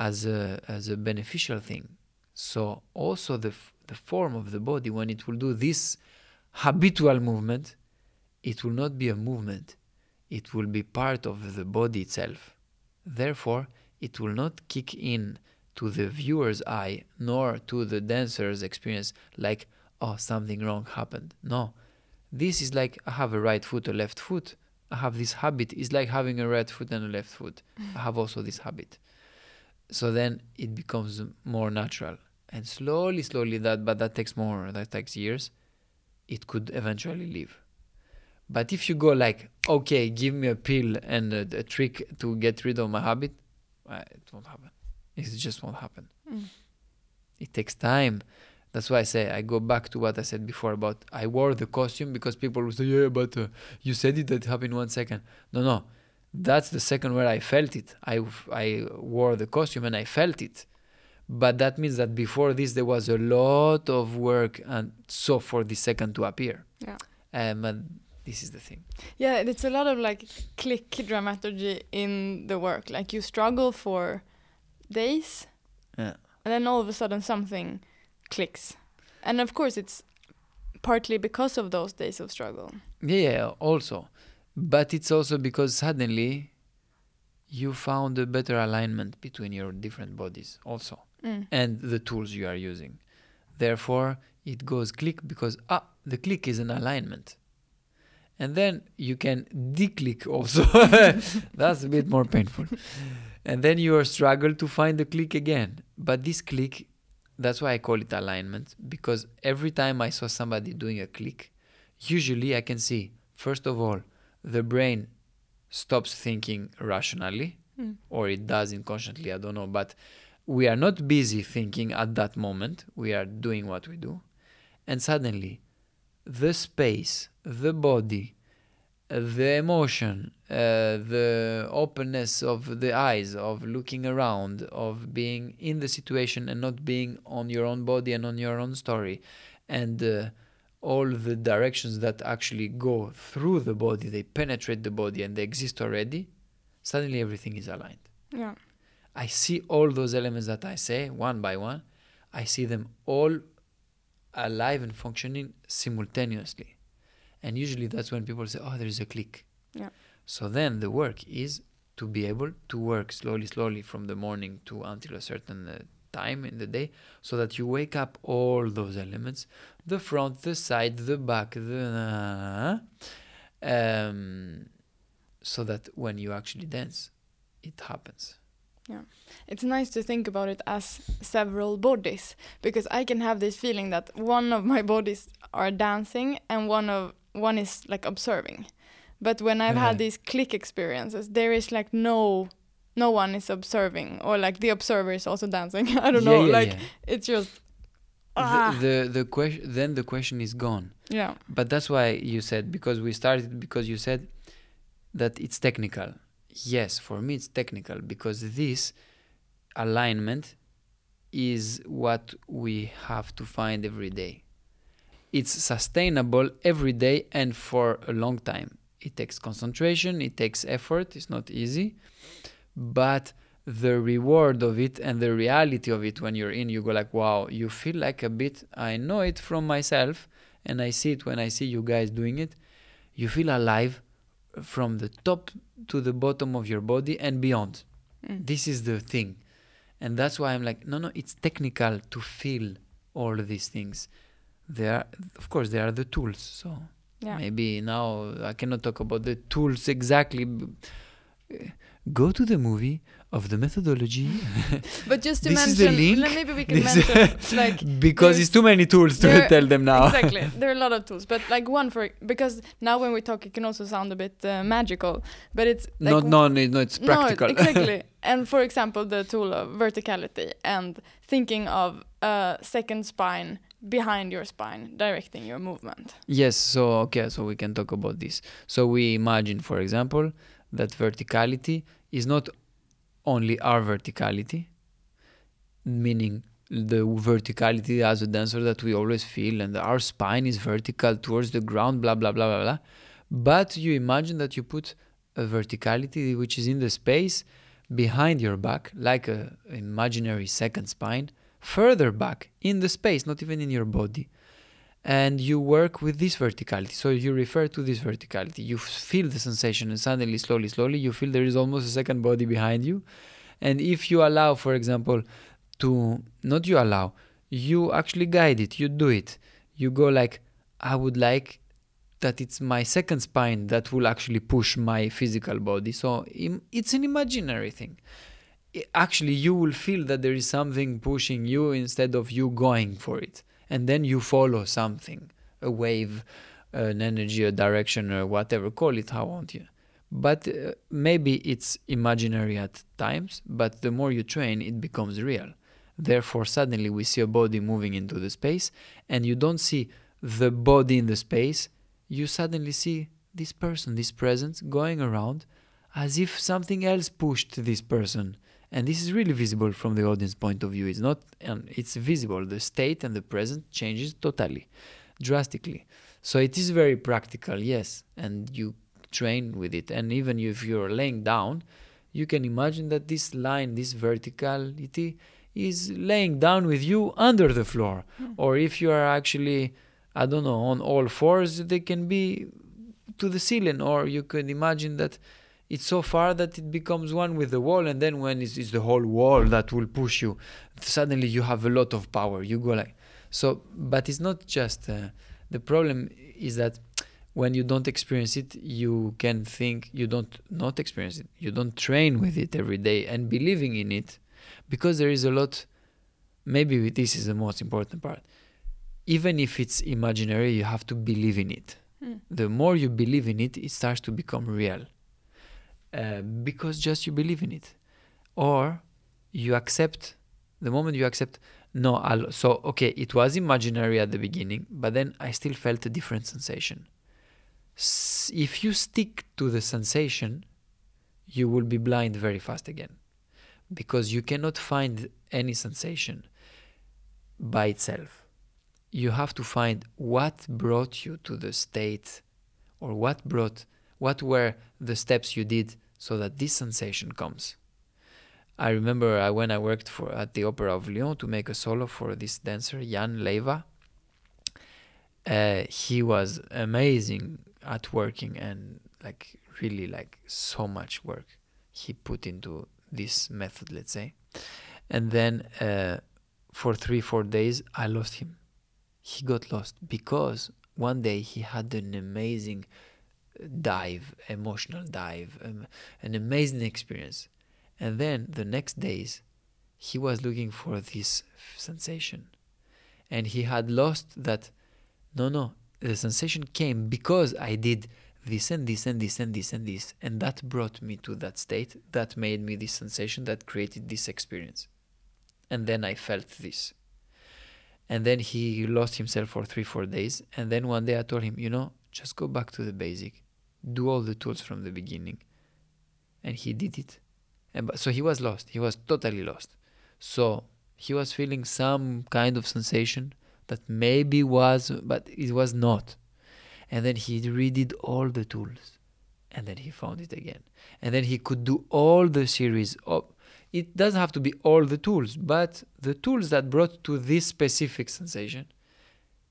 as a as a beneficial thing. So also the f- the form of the body when it will do this habitual movement it will not be a movement it will be part of the body itself. Therefore, it will not kick in to the viewer's eye nor to the dancer's experience like, oh, something wrong happened. No. This is like I have a right foot, a left foot. I have this habit. It's like having a right foot and a left foot. I have also this habit. So then it becomes more natural. And slowly, slowly that but that takes more, that takes years, it could eventually leave. But if you go like, okay, give me a pill and a, a trick to get rid of my habit, uh, it won't happen. It just won't happen. Mm. It takes time. That's why I say I go back to what I said before about I wore the costume because people will say, yeah, but uh, you said it that happened in one second. No, no, that's the second where I felt it. I I wore the costume and I felt it. But that means that before this there was a lot of work and so for the second to appear. Yeah. Um, and this is the thing. Yeah, it's a lot of like click dramaturgy in the work. Like you struggle for days, Yeah. and then all of a sudden something clicks. And of course, it's partly because of those days of struggle. Yeah, yeah, also. But it's also because suddenly you found a better alignment between your different bodies also Mm. and the tools you are using. Therefore, it goes click because ah, the click is an alignment. And then you can declick also. That's a bit more painful. And then you are struggle to find the click again. But this click, that's why I call it alignment because every time I saw somebody doing a click, usually I can see first of all the brain stops thinking rationally Mm. or it does inconsciously i don't know but we are not busy thinking at that moment we are doing what we do and suddenly the space the body the emotion uh, the openness of the eyes of looking around of being in the situation and not being on your own body and on your own story and uh, all the directions that actually go through the body they penetrate the body and they exist already suddenly everything is aligned Yeah. I see all those elements that I say one by one. I see them all alive and functioning simultaneously. And usually that's when people say, oh, there is a click. Yeah. So then the work is to be able to work slowly, slowly from the morning to until a certain uh, time in the day so that you wake up all those elements the front, the side, the back, the. um, so that when you actually dance, it happens. Yeah. It's nice to think about it as several bodies because I can have this feeling that one of my bodies are dancing and one of one is like observing. But when I've Yeah. had these click experiences, there is like no no one is observing or like the observer is also dancing. I don't Yeah, know. yeah, like yeah. it's just Ah. the, the the question then the question is gone Yeah. but that's why you said because we started because you said that it's technical yes for me it's technical because this alignment is what we have to find every day it's sustainable every day and for a long time. It takes concentration it takes effort it's not easy but the reward of it and the reality of it when you're in you go like wow you feel like a bit i know it from myself and i see it when i see you guys doing it. You feel alive from the top to the bottom of your body and beyond. Mm. this is the thing. And that's why i'm like no no it's technical to feel all these things they are of course they are the tools so Yeah. maybe now i cannot talk about the tools exactly. Go to the movie of the methodology. But just to mention, maybe we can This- mention like because it's too many tools to there- tell them now. Exactly. There are a lot of tools, but like one for because now when we talk, it can also sound a bit uh, magical, but it's like not no, no no it's No, practical. exactly. and for example, the tool of verticality and thinking of a second spine behind your spine, directing your movement. Yes, so okay, so we can talk about this. So we imagine, for example, that verticality is not only our verticality, meaning the verticality as a dancer that we always feel, and our spine is vertical towards the ground, blah blah blah blah blah. But you imagine that you put a verticality which is in the space behind your back, like a imaginary second spine, further back in the space, not even in your body and you work with this verticality. So you refer to this verticality. You feel the sensation, and suddenly, slowly, slowly, you feel there is almost a second body behind you. And if you allow, for example, to not you allow, you actually guide it, you do it. You go like, I would like that it's my second spine that will actually push my physical body. So it's an imaginary thing. Actually, you will feel that there is something pushing you instead of you going for it. And then you follow something a wave an energy a direction or whatever call it how want. You but uh, maybe it's imaginary at times but the more you train it becomes real. Therefore suddenly we see a body moving into the space and you don't see the body in the space. You suddenly see this person this presence going around as if something else pushed this person and this is really visible from the audience point of view. It's not um, it's visible. The state and the present changes totally drastically. So it is very practical yes. And you train with it. And even if you're laying down you can imagine that this line this verticality is laying down with you under the floor. Or if you are actually i don't know on all fours they can be to the ceiling. Or you could imagine that it's so far that it becomes one with the wall and then when it's, it's the whole wall that will push you suddenly you have a lot of power. You go like so but it's not just uh, the problem is that when you don't experience it you can think you don't not experience it. You don't train with it every day and believing in it because there is a lot maybe this is the most important part. Even if it's imaginary you have to believe in it. Mm. the more you believe in it it starts to become real uh, because just you believe in it. Or you accept the moment you accept no I'll, so okay it was imaginary at the beginning but then i still felt a different sensation. S- if you stick to the sensation you will be blind very fast again. Because you cannot find any sensation by itself. You have to find what brought you to the state or what brought what were the steps you did so that this sensation comes. I remember I, when i worked for at the opera of lyon to make a solo for this dancer jan leva uh, he was amazing at working and like really like so much work he put into this method let's say. And then uh, for three four days i lost him. He got lost because one day he had an amazing dive, emotional dive, um, an amazing experience. And then the next days, he was looking for this sensation. And he had lost that. No, no, the sensation came because I did this and this and this and this and this. And that brought me to that state that made me this sensation that created this experience. And then I felt this And then he lost himself for three, four days. And then one day I told him, you know, just go back to the basic, do all the tools from the beginning. And he did it. And so he was lost. He was totally lost. So he was feeling some kind of sensation that maybe was, but it was not. And then he redid all the tools. And then he found it again. And then he could do all the series of it doesn't have to be all the tools, but the tools that brought to this specific sensation.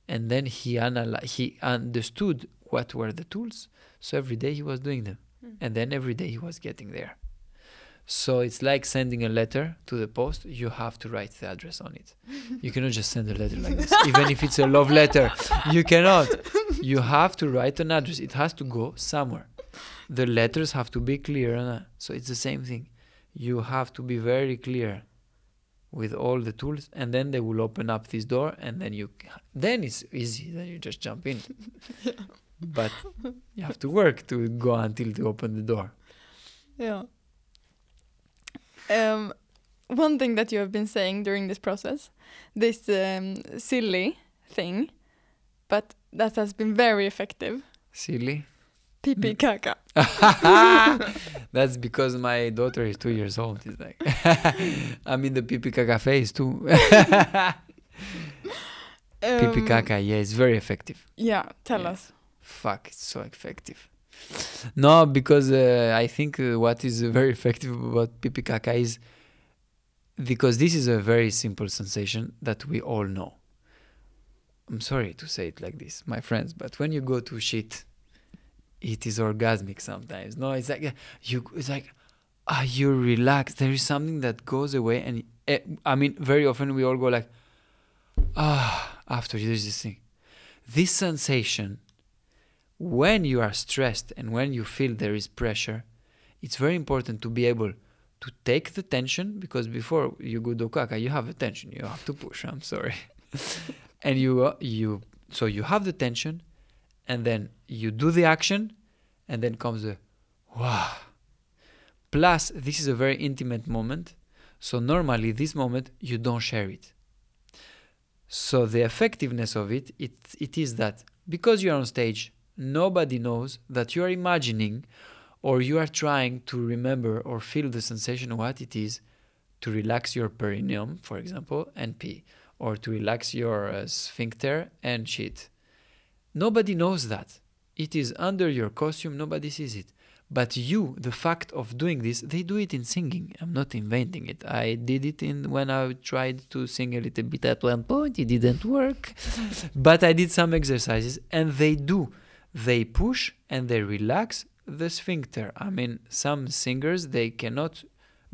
And then he analyzed, he understood what were the tools. So every day he was doing them. Mm. And then every day he was getting there. So it's like sending a letter to the post. You have to write the address on it. You cannot just send a letter like this, even if it's a love letter. You cannot. You have to write an address. It has to go somewhere. The letters have to be clear. So it's the same thing. You have to be very clear with all the tools, and then they will open up this door, and then you, then it's easy. Then you just jump in. But you have to work to go until they open the door. Yeah. Um, one thing that you have been saying during this process, this um, silly thing, but that has been very effective. Silly. Pipi kaka. That's because my daughter is two years old. It's like I'm in the pipi caca phase too. pipi Um, caca, yeah, it's very effective. Yeah, tell Yeah. us. Fuck, it's so effective. No, because uh, I think uh, what is very effective about pipi caca is because this is a very simple sensation that we all know. I'm sorry to say it like this, my friends, but when you go to shit, it is orgasmic sometimes. No, it's like you. It's like ah, you relax. There is something that goes away, and uh, I mean, very often we all go like ah after you there's this thing. This sensation when you are stressed and when you feel there is pressure, it's very important to be able to take the tension because before you go do caca, you have a tension. You have to push. I'm sorry, and you uh, you so you have the tension, and then you do the action, and then comes the wow. Plus, this is a very intimate moment, so normally this moment you don't share it. So the effectiveness of it, it, it is that because you're on stage, nobody knows that you are imagining or you are trying to remember or feel the sensation what it is to relax your perineum, for example, and pee, or to relax your uh, sphincter and shit. Nobody knows that. It is under your costume, nobody sees it. But you, the fact of doing this, they do it in singing. I'm not inventing it. I did it in when I tried to sing a little bit at one point. It didn't work. but I did some exercises and they do. They push and they relax the sphincter. I mean, some singers they cannot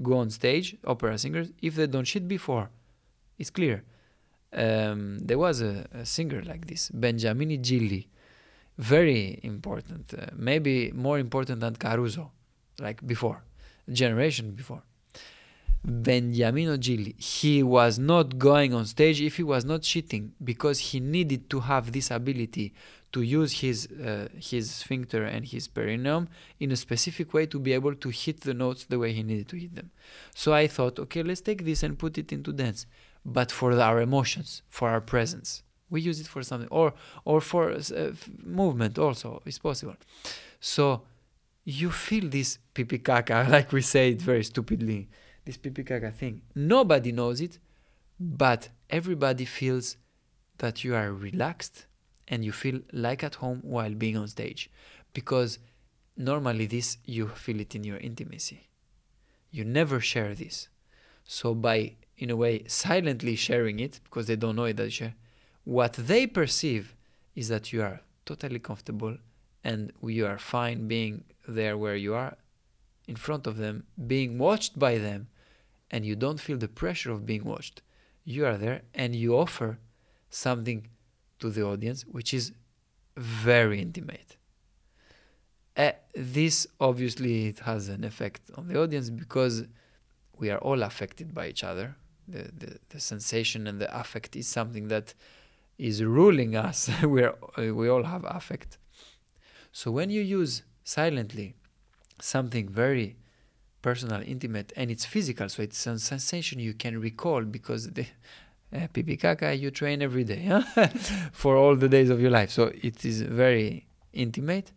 go on stage, opera singers, if they don't shit before. It's clear. Um, there was a, a singer like this, Beniamino Gigli, very important, uh, maybe more important than Caruso, like before, generation before. Beniamino Gigli, he was not going on stage if he was not shitting because he needed to have this ability to use his uh, his sphincter and his perineum in a specific way to be able to hit the notes the way he needed to hit them. So I thought, okay, let's take this and put it into dance, but for our emotions, for our presence. We use it for something, or or for uh, movement also is possible. So you feel this pipi caca, like we say it very stupidly, this pipi caca thing. Nobody knows it, but everybody feels that you are relaxed and you feel like at home while being on stage because normally this you feel it in your intimacy you never share this so by in a way silently sharing it because they don't know it that you share what they perceive is that you are totally comfortable and you are fine being there where you are in front of them being watched by them and you don't feel the pressure of being watched you are there and you offer something to the audience, which is very intimate. Uh, this obviously it has an effect on the audience because we are all affected by each other. The, the, the sensation and the affect is something that is ruling us. we are, uh, we all have affect. So when you use silently something very personal, intimate, and it's physical, so it's a sensation you can recall because the uh, pipi caca, you train every day huh? for all the days of your life. So it is very intimate.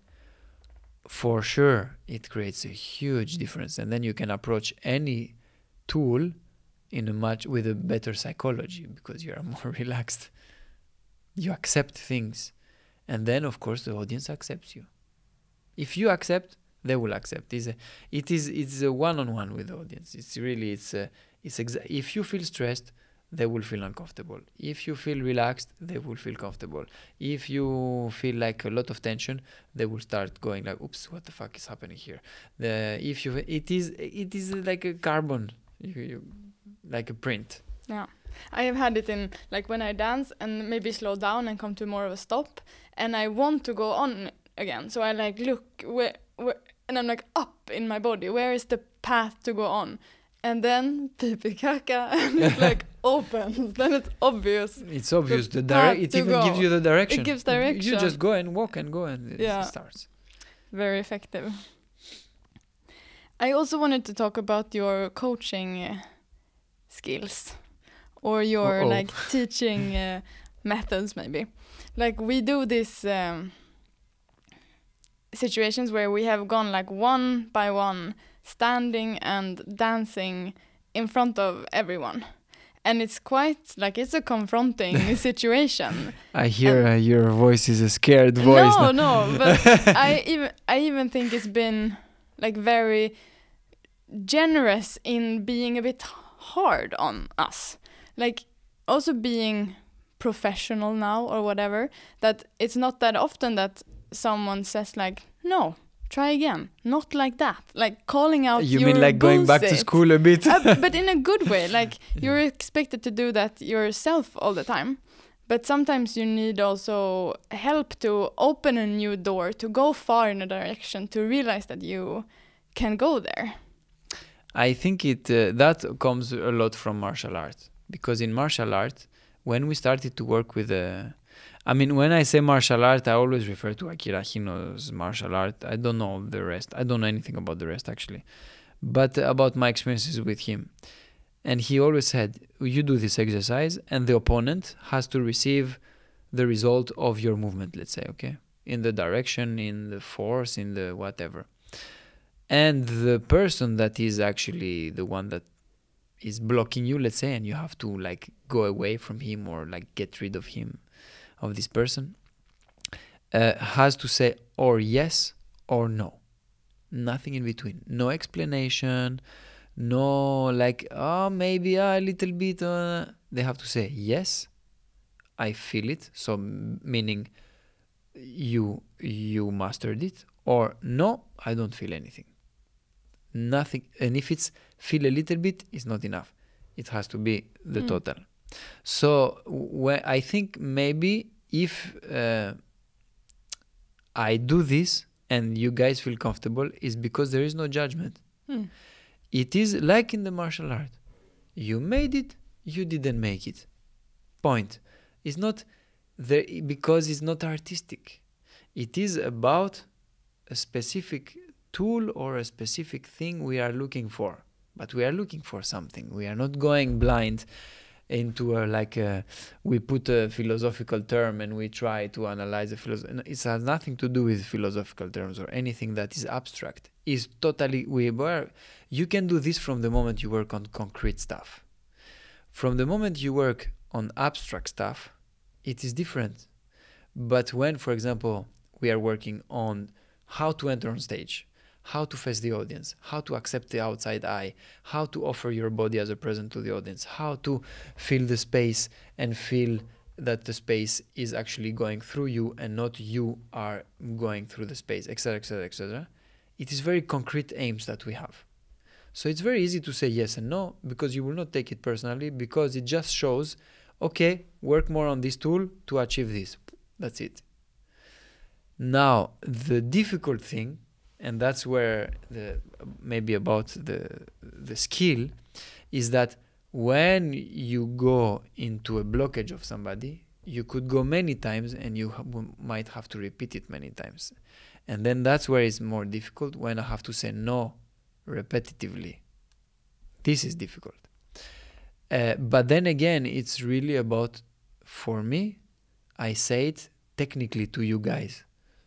For sure, it creates a huge difference, and then you can approach any tool in a much with a better psychology because you are more relaxed. You accept things, and then of course the audience accepts you. If you accept, they will accept. It's a, it is it's a one-on-one with the audience. It's really it's a, it's exa- if you feel stressed, they will feel uncomfortable. If you feel relaxed, they will feel comfortable. If you feel like a lot of tension, they will start going like, "Oops, what the fuck is happening here?" The if you it is it is like a carbon, you, you, like a print. Yeah. I have had it in like when I dance and maybe slow down and come to more of a stop and I want to go on again. So I like look where, where and I'm like up in my body. Where is the path to go on? And then pipi caca and it like opens. Then it's obvious. It's obvious. The, The direct. It even go. gives you the direction. It gives You- You just go and walk and go and it Yeah. starts. Very effective. I also wanted to talk about your coaching uh, skills or your Uh-oh. like teaching uh, methods maybe. Like we do this um, situations where we have gone like one by one standing and dancing in front of everyone. And it's quite like it's a confronting situation. I hear uh, your voice is a scared voice. No, no, but I even I even think it's been like very generous in being a bit hard on us. Like also being professional now or whatever that it's not that often that someone says like no try again. Not like that. Like calling out you mean like going back to school a bit? Uh, but in a good way. Like you're expected to do that yourself all the time. But sometimes you need also help to open a new door to go far in a direction to realize that you can go there I think it uh, that comes a lot from martial art because in martial art, when we started to work with uh, I mean, when I say martial art, I always refer to Akira Hino's martial art. I don't know the rest. I don't know anything about the rest actually, but about my experiences with him. And he always said, you do this exercise, and the opponent has to receive the result of your movement. Let's say, okay, in the direction, in the force, in the whatever and the person that is actually the one that is blocking you let's say and you have to like go away from him or like get rid of him of this person uh, has to say or yes or no. Nothing in between. No explanation. No like oh maybe a little bit uh, they have to say yes. I feel it. So meaning you you mastered it. Or no i don't feel anything nothing and if it's feel a little bit it's not enough. It has to be the Mm. total. So when i think maybe if uh, i do this and you guys feel comfortable is because there is no judgment. Hmm. it is like in the martial art. You made it you didn't make it. Point. It's not there because it's not artistic. It is about a specific tool or a specific thing we are looking for. But we are looking for something. We are not going blind into a like a, we put a philosophical term and we try to analyze the philosophy it has nothing to do with philosophical terms or anything that is abstract. Is totally we were you can do this from the moment you work on concrete stuff. From the moment you work on abstract stuff it is different. But when for example we are working on how to enter on stage how to face the audience, how to accept the outside eye, how to offer your body as a present to the audience, how to feel the space and feel that the space is actually going through you and not you are going through the space, etc., etc., etc. It is very concrete aims that we have. So it's very easy to say yes and no because you will not take it personally because it just shows, okay, work more on this tool to achieve this. That's it. Now, the difficult thing and that's where the maybe about the the skill is that when you go into a blockage of somebody you could go many times and you ha- might have to repeat it many times and then that's where it's more difficult when i have to say no repetitively this is difficult Uh, but then again, it's really about, for me, I say it technically to you guys.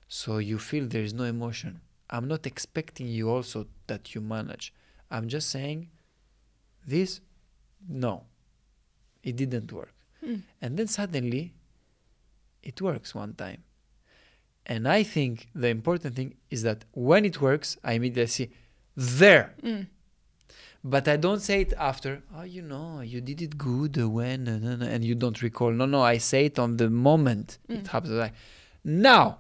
So you feel there is no emotion. I'm not expecting you also that you manage. I'm just saying this, no, it didn't work. Mm. And then suddenly it works one time. And I think the important thing is that when it works, I immediately see there. Mm. But I don't say it after, oh, you know, you did it good when, uh, no, no," and you don't recall. No, no, I say it on the moment it Mm. happens. Like, now.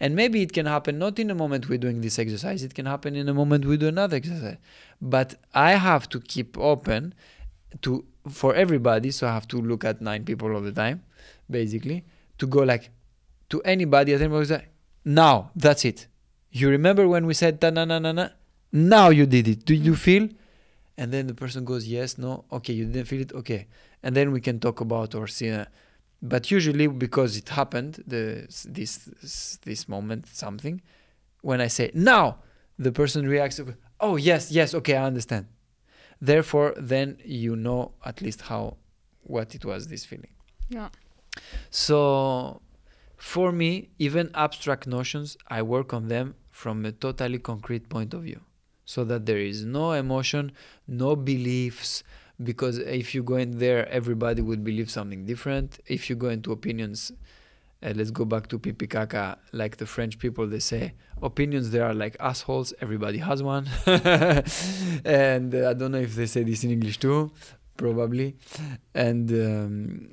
And maybe it can happen not in a moment we're doing this exercise, it can happen in a moment we do another exercise. But I have to keep open to for everybody, so I have to look at nine people all the time, basically, to go like to anybody at anybody say, now, that's it. You remember when we said na na na na? Now you did it. Do you feel? And then the person goes, yes, no, okay, you didn't feel it, okay. And then we can talk about or see. uh, but usually because it happened, the this this moment something, when I say now, the person reacts. Oh yes, yes, okay, I understand. Therefore, then you know at least how what it was this feeling. Yeah. So, for me, even abstract notions, I work on them from a totally concrete point of view. So that there is no emotion, no beliefs, because if you go in there, everybody would believe something different. If you go into opinions, uh, let's go back to pipi caca, like the French people, they say opinions they are like assholes, everybody has one. and uh, I don't know if they say this in English too, probably. And um,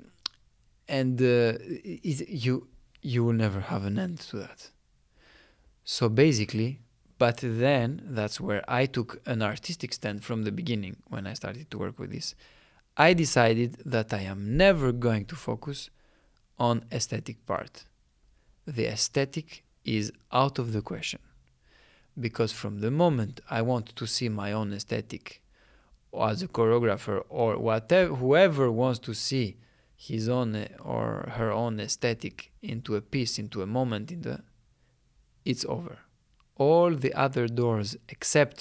and uh, you you will never have an end to that. So basically, but then that's where I took an artistic stand from the beginning when I started to work with this. I decided that I am never going to focus on aesthetic part. The aesthetic is out of the question because from the moment I want to see my own aesthetic or as a choreographer or whatever whoever wants to see his own or her own aesthetic into a piece into a moment in the it's over all the other doors except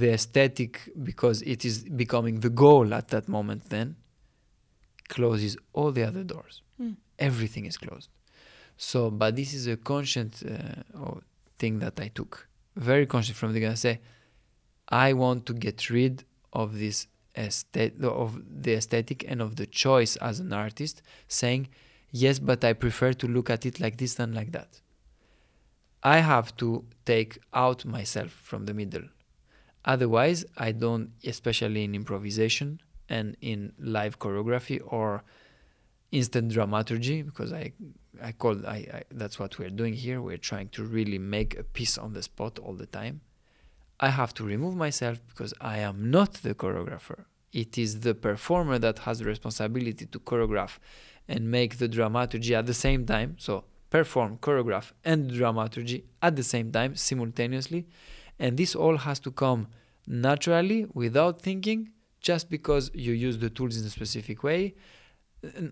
the aesthetic because it is becoming the goal at that moment then closes all the other doors Mm. everything is closed so but this is a conscious uh, thing that i took very conscious from the. I say i want to get rid of this aesthetic of the aesthetic and of the choice as an artist saying yes but i prefer to look at it like this than like that i have to take out myself from the middle. Otherwise i don't especially in improvisation and in live choreography or instant dramaturgy because i i call I, I that's what we're doing here. We're trying to really make a piece on the spot all the time. I have to remove myself because i am not the choreographer. It is the performer that has the responsibility to choreograph and make the dramaturgy at the same time. So perform choreograph and dramaturgy at the same time simultaneously. And this all has to come naturally without thinking just because you use the tools in a specific way.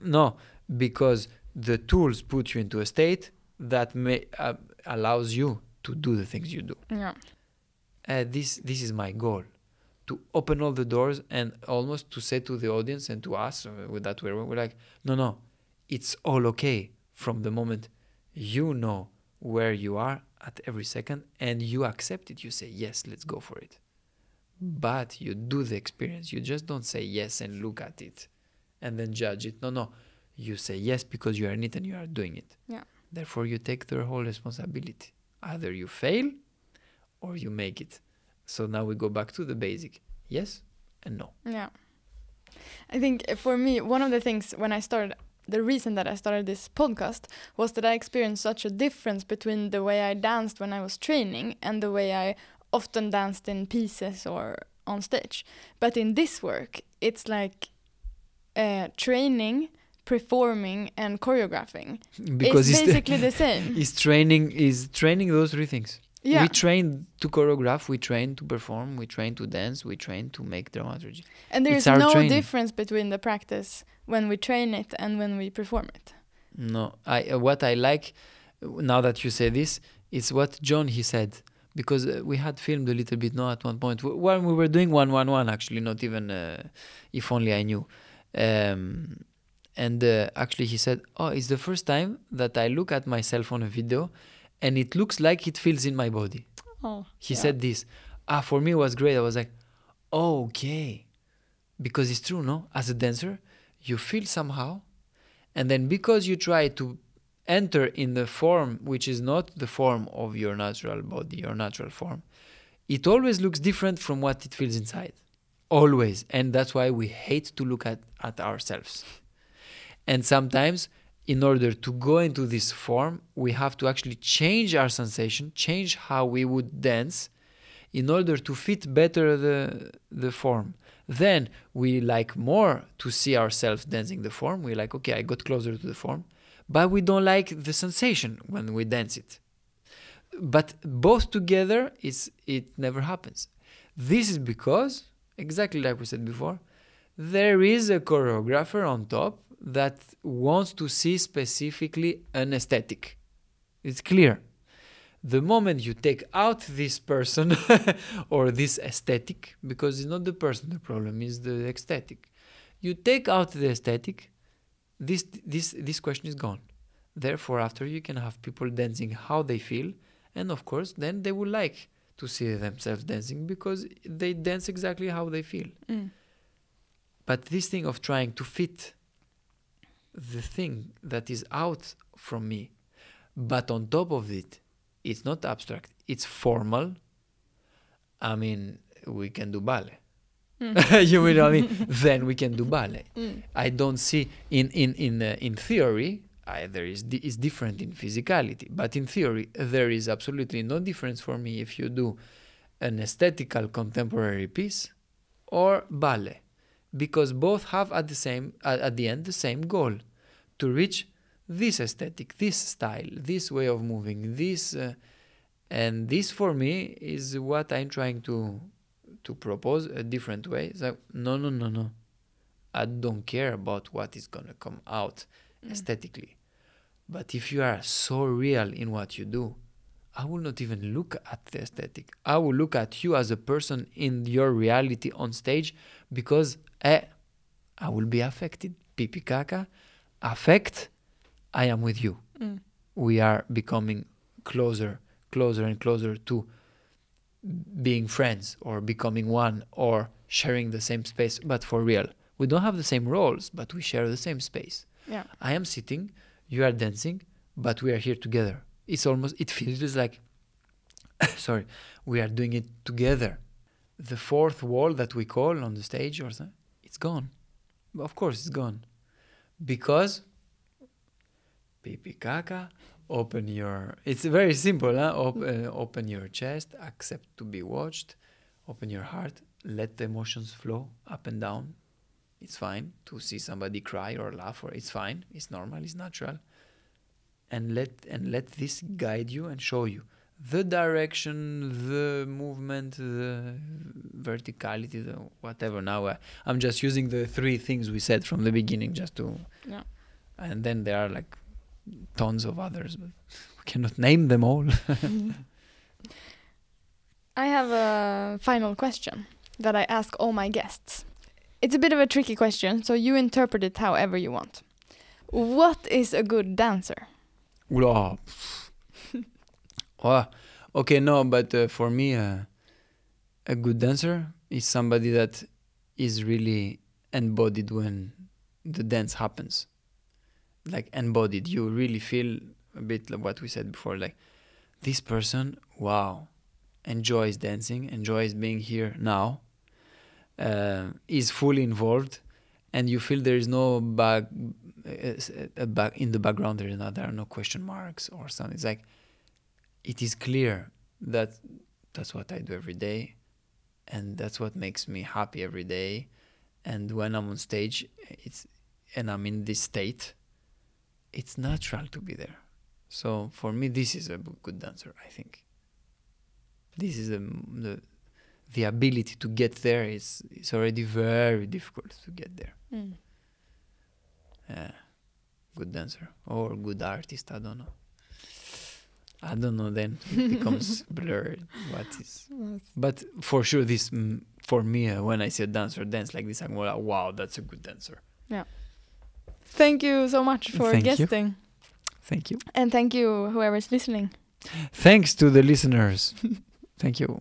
No because the tools put you into a state that may uh, allows you to do the things you do. Yeah. uh, this this is my goal to open all the doors and almost to say to the audience and to us uh, with that we're, we're like no no it's all okay from the moment you know where you are at every second and you accept it. You say yes let's go for it. But you do the experience. You just don't say yes and look at it and then judge it. No no. You say yes because you are in it and you are doing it. Yeah. therefore you take the whole responsibility. Either you fail or you make it. So now we go back to the basic yes and no. Yeah. I think for me, one of the things when I started, the reason that I started this podcast was that I experienced such a difference between the way I danced when I was training and the way I often danced in pieces or on stage. But in this work, it's like uh, training, performing, and choreographing. because it's it's, basically the same. is training is training those three things Yeah. we train to choreograph we train to perform we train to dance we train to make dramaturgy And there it's is no training. difference between the practice when we train it and when we perform it. No, I uh, what I like uh, now that you say this is what John he said. because uh, we had filmed a little bit no at one point w- when we were doing 111 actually not even uh, if only i knew um, and uh, actually he said oh it's the first time that i look at myself on a video and it looks like it feels in my body Oh, he yeah. said this ah for me it was great i was like oh, okay because it's true no as a dancer you feel somehow and then because you try to enter in the form which is not the form of your natural body your natural form it always looks different from what it feels inside. Always. And that's why we hate to look at, at ourselves. And sometimes in order to go into this form we have to actually change our sensation change how we would dance in order to fit better the the form then we like more to see ourselves dancing the form. We like okay i got closer to the form. But we don't like the sensation when we dance it. But both together is it never happens. This is because exactly like we said before there is a choreographer on top that wants to see specifically an aesthetic. It's clear the moment you take out this person or this aesthetic because it's not the person the problem is the aesthetic. You take out the aesthetic this this this question is gone. Therefore after you can have people dancing how they feel and of course then they will like to see themselves dancing because they dance exactly how they feel. Mm. but this thing of trying to fit the thing that is out from me but on top of it it's not abstract. It's formal. I mean we can do ballet. You know what i mean? Then we can do ballet. Mm. i don't see in in in uh, in theory I, there is di- is different in physicality. But in theory there is absolutely no difference for me if you do an aesthetical contemporary piece or ballet. Because both have at the same at, at the end the same goal. To reach this aesthetic this style this way of moving this uh, and this for me is what i'm trying to to propose a different way it's like no no no no i don't care about what is going to come out Mm. aesthetically but if you are so real in what you do I will not even look at the aesthetic. I will look at you as a person in your reality on stage because eh, I will be affected. Pipi caca, affect, I am with you. Mm. We are becoming closer, closer and closer to being friends or becoming one or sharing the same space, but for real. We don't have the same roles, but we share the same space. Yeah. I am sitting, you are dancing, but we are here together. It's almost, it feels like, sorry, we are doing it together. The fourth wall that we call on the stage or something, it's gone. Of course, it's gone. Because, pipi caca, open your, it's very simple, huh? Op- uh, open your chest, accept to be watched, open your heart, let the emotions flow up and down, it's fine to see somebody cry or laugh or it's fine it's normal it's natural and let and let this guide you and show you the direction the movement the verticality the whatever now uh, i'm just using the three things we said from the beginning just to Yeah. and then there are like tons of others but we cannot name them all I have a final question that I ask all my guests. It's a bit of a tricky question, so you interpret it however you want. What is a good dancer? Oh. oh. Okay, no, but uh, for me, uh, a good dancer is somebody that is really embodied when the dance happens. Like embodied, you really feel a bit like what we said before. Like this person, wow, enjoys dancing, enjoys being here now, uh, is fully involved, and you feel there is no back, uh, in the background. There is not, there are no question marks or something. It's like it is clear that that's what I do every day, and that's what makes me happy every day. And when I'm on stage, it's and I'm in this state, it's natural to be there. So for me, this is a good dancer. I think this is the the, the ability to get there is is already very difficult to get there. Mm. Yeah, good dancer or good artist. I don't know. I don't know. Then it becomes blurred. What is? But for sure, this mm, for me uh, when I see a dancer dance like this, I'm like, wow, that's a good dancer. Thank you so much for Thank you. guesting. Thank you. And thank you, whoever's listening. Thanks to the listeners. Thank you.